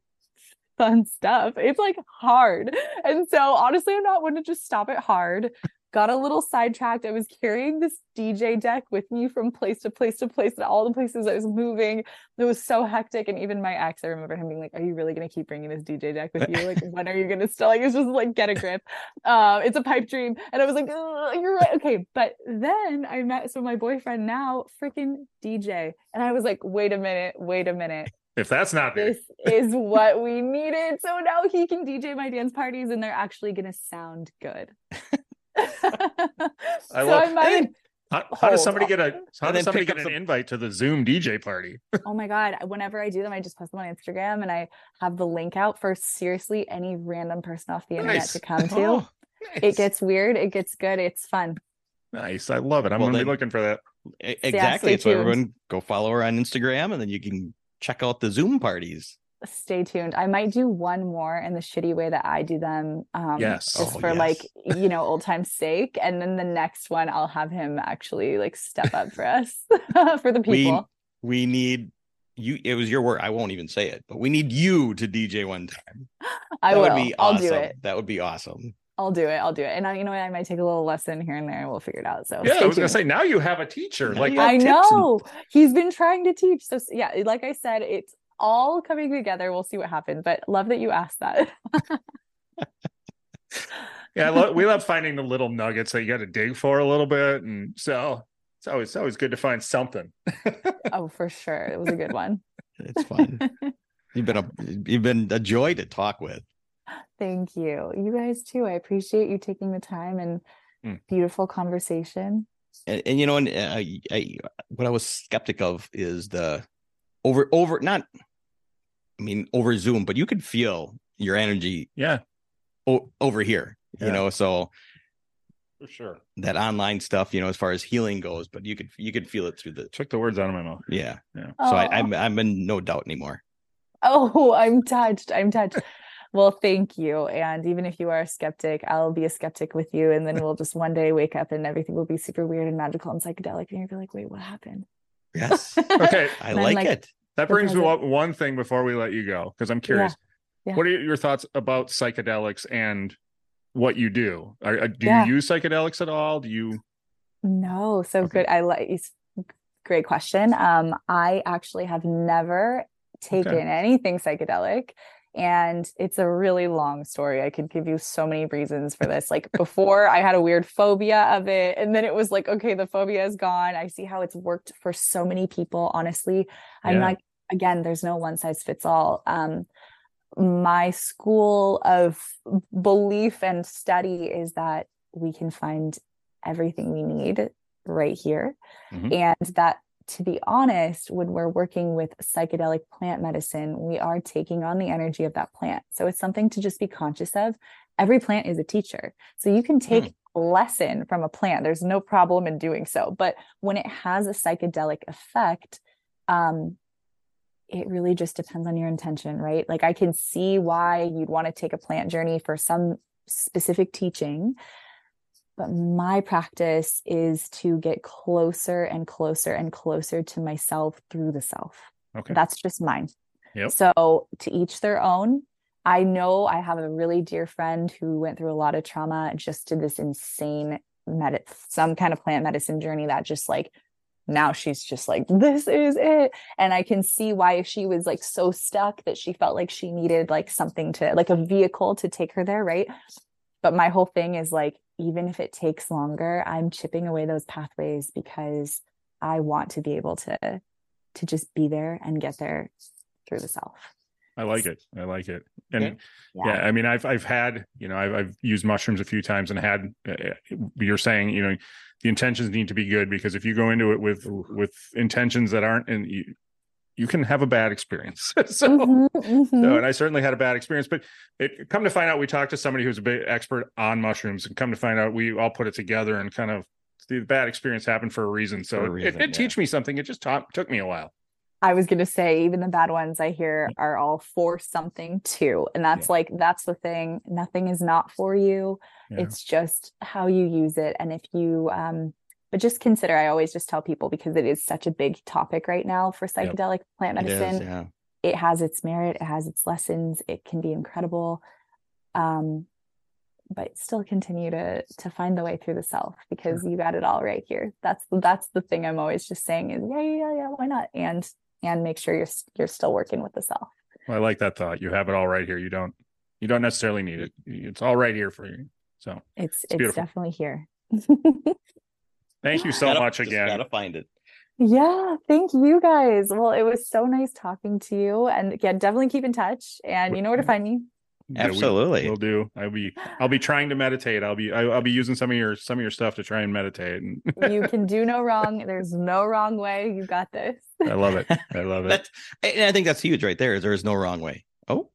fun stuff. It's like hard. And so honestly, I'm not one to just stop it hard. Got a little sidetracked. I was carrying this DJ deck with me from place to place to place, and all the places I was moving. It was so hectic. And even my ex, I remember him being like, Are you really gonna keep bringing this DJ deck with you? Like, when are you gonna still like it's just like get a grip? Um, it's a pipe dream. And I was like, you're right. Okay. But then I met so my boyfriend now freaking DJ. And I was like, wait a minute, wait a minute If that's not there, this is what we needed. So now he can DJ my dance parties and they're actually going to sound good. I so love- I might, how, how does somebody get a how does somebody get an the- invite to the Zoom DJ party? oh my God, whenever I do them, I just post them on Instagram and I have the link out for seriously any random person off the internet Nice. to come to. Oh, It gets weird. It gets good. It's fun. nice. I love it. I'm Well, gonna then- be looking for that. Yeah, Exactly. stay so everyone go follow her on Instagram and then you can check out the Zoom parties. Stay tuned. I might do one more in the shitty way that I do them. Um, Yes. Just Oh, for yes. like, you know, old time's sake. And then the next one, I'll have him actually like step up for us, for the people. We we need you. It was your word. I won't even say it, but we need you to DJ one time. I that will. would be I'll awesome. do it. That would be awesome. I'll do it. I'll do it. And I, you know what? I might take a little lesson here and there and we'll figure it out. So Yeah, I was gonna say now you have a teacher. Like I tips and- know he's been trying to teach. So yeah, like I said, it's all coming together. We'll see what happens. But love that you asked that. yeah, I love, we love finding the little nuggets that you got to dig for a little bit, and so it's always it's always good to find something. oh, for sure. It was a good one. It's fun. you've been a you've been a joy to talk with. Thank you. You guys too. I appreciate you taking the time and Mm. beautiful conversation. And, and you know, and uh, I, I, what I was skeptic of is the over over not. I mean, over Zoom, but you could feel your energy Yeah, o- over here. Yeah. You know, so for sure. that online stuff, you know, as far as healing goes, but you could you could feel it through the Took the words out of my mouth. yeah. Yeah. So I, I'm I'm in no doubt anymore. Oh, I'm touched. I'm touched. Well, thank you. And even if you are a skeptic, I'll be a skeptic with you. And then we'll just one day wake up and everything will be super weird and magical and psychedelic. And you'll be like, wait, what happened? Yes, Okay, I like, like, it. That brings me up one thing before we let you go because I'm curious. yeah. What are your thoughts about psychedelics and what you do? Are, are- do Yeah. you use psychedelics at all? Do you? No, so Okay. good. I like great question. Um, I actually have never taken Okay. anything psychedelic. And it's a really long story. I could give you so many reasons for this. Like before, I had a weird phobia of it. And then it was like, okay, the phobia is gone. I see how it's worked for so many people. Honestly, I'm Yeah. not, again, there's no one size fits all. Um, my school of belief and study is that we can find everything we need right here. Mhm. And that, to be honest, when we're working with psychedelic plant medicine, we are taking on the energy of that plant. So it's something to just be conscious of. Every plant is a teacher. So you can take a lesson from a plant. There's no problem in doing so. But when it has a psychedelic effect, um, it really just depends on your intention, right? Like I can see why you'd want to take a plant journey for some specific teaching. But my practice is to get closer and closer and closer to myself through the self. Okay. That's just mine. Yep. So to each their own. I know I have a really dear friend who went through a lot of trauma, just did this insane med some kind of plant medicine journey that just like now she's just like this is it and i can see why she was like so stuck that she felt like she needed like something to like a vehicle to take her there right but my whole thing is like even if it takes longer i'm chipping away those pathways because i want to be able to to just be there and get there through the self I like it. I like it. And Okay. yeah. I mean, I've I've had you know I've I've used mushrooms a few times and had. Uh, you're saying you know the intentions need to be good because if you go into it with with intentions that aren't and you you can have a bad experience. so. Mhm, mhm. So, and I certainly had a bad experience, but it come to find out, we talked to somebody who's a big expert on mushrooms, and come to find out, we all put it together and kind of the bad experience happened for a reason. So a it- reason, it did yeah. teach me something. It just taught, took me a while. I was going to say, even the bad ones I hear are all for something too. And that's Yeah. like, that's the thing. Nothing is not for you. Yeah. It's just how you use it. And if you, um, but just consider, I always just tell people because it is such a big topic right now for psychedelic plant It is, medicine. yeah. It has its merit, it has its lessons, it can be incredible. Um, but still continue to to find the way through the self because you got it all right here. That's that's the thing I'm always just saying is yeah, yeah, yeah, yeah, why not? And and make sure you're you're still working with the self. I like that thought. You have it all right here. You don't, you don't necessarily need it. It's all right here for you. So It's it's, beautiful. definitely here. thank you so Gotta- much just again. Gotta find it. yeah, thank you guys. Well, it was so nice talking to you, and yeah, definitely keep in touch. And you know where to find me. Yeah, we, will do. I'll be, I'll be trying to meditate. I'll be, I- I'll be using some of your, some of your stuff to try and meditate. And You can do no wrong. There's no wrong way. You got this. I love it. I love it. That's, and I think that's huge right there. Is there is no wrong way. Oh,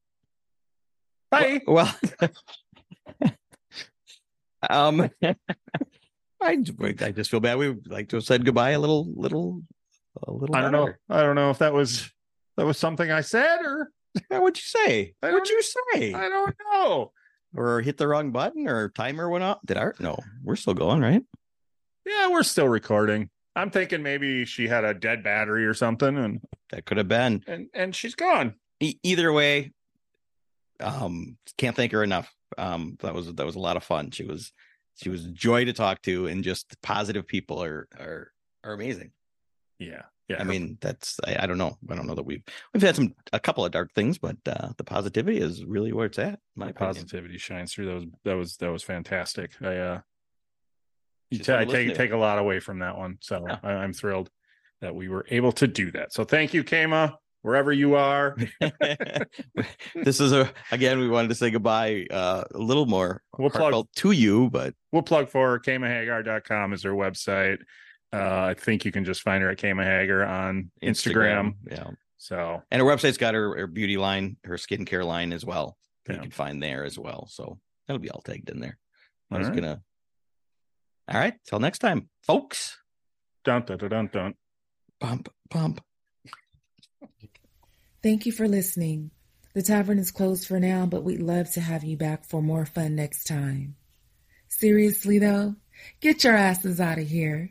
Bye. well, um, I I just feel bad. We would like to have said goodbye a little, little, a little. I don't know. I don't know if that was, that was something I said or What'd you say? What'd you say? I don't know. Or hit the wrong button, or timer went off? Did our no? We're still going, right? Yeah, we're still recording. I'm thinking maybe she had a dead battery or something, and That could have been. and and she's gone. E- either way, um, can't thank her enough. Um, that was that was a lot of fun. She was she was a joy to talk to, and just positive people are are are amazing. Yeah, yeah. I mean, that's I, I don't know. I don't know that we've we've had some a couple of dark things, but uh, the positivity is really where it's at. My positivity shines through. That was that was that was fantastic. I uh, you fun I take take a lot away from that one. So Yeah. I, I'm thrilled that we were able to do that. So thank you, Kama, wherever you are. this is a again. We wanted to say goodbye uh, a little more We'll plug- to you, but we'll plug for her. KamaHagar.com is her website. Uh, I think you can just find her at Kama Hagar on Instagram. yeah. So And her website's got her, her beauty line, her skincare line as well. Yeah. You can find there as well. So that'll be all tagged in there. I was right. gonna. All right. Till next time, folks. dun dun dun dun. dun. Bump, bump. Thank you for listening. The tavern is closed for now, but we'd love to have you back for more fun next time. Seriously, though, get your asses out of here.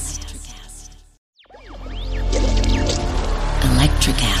Electricast. Electricast.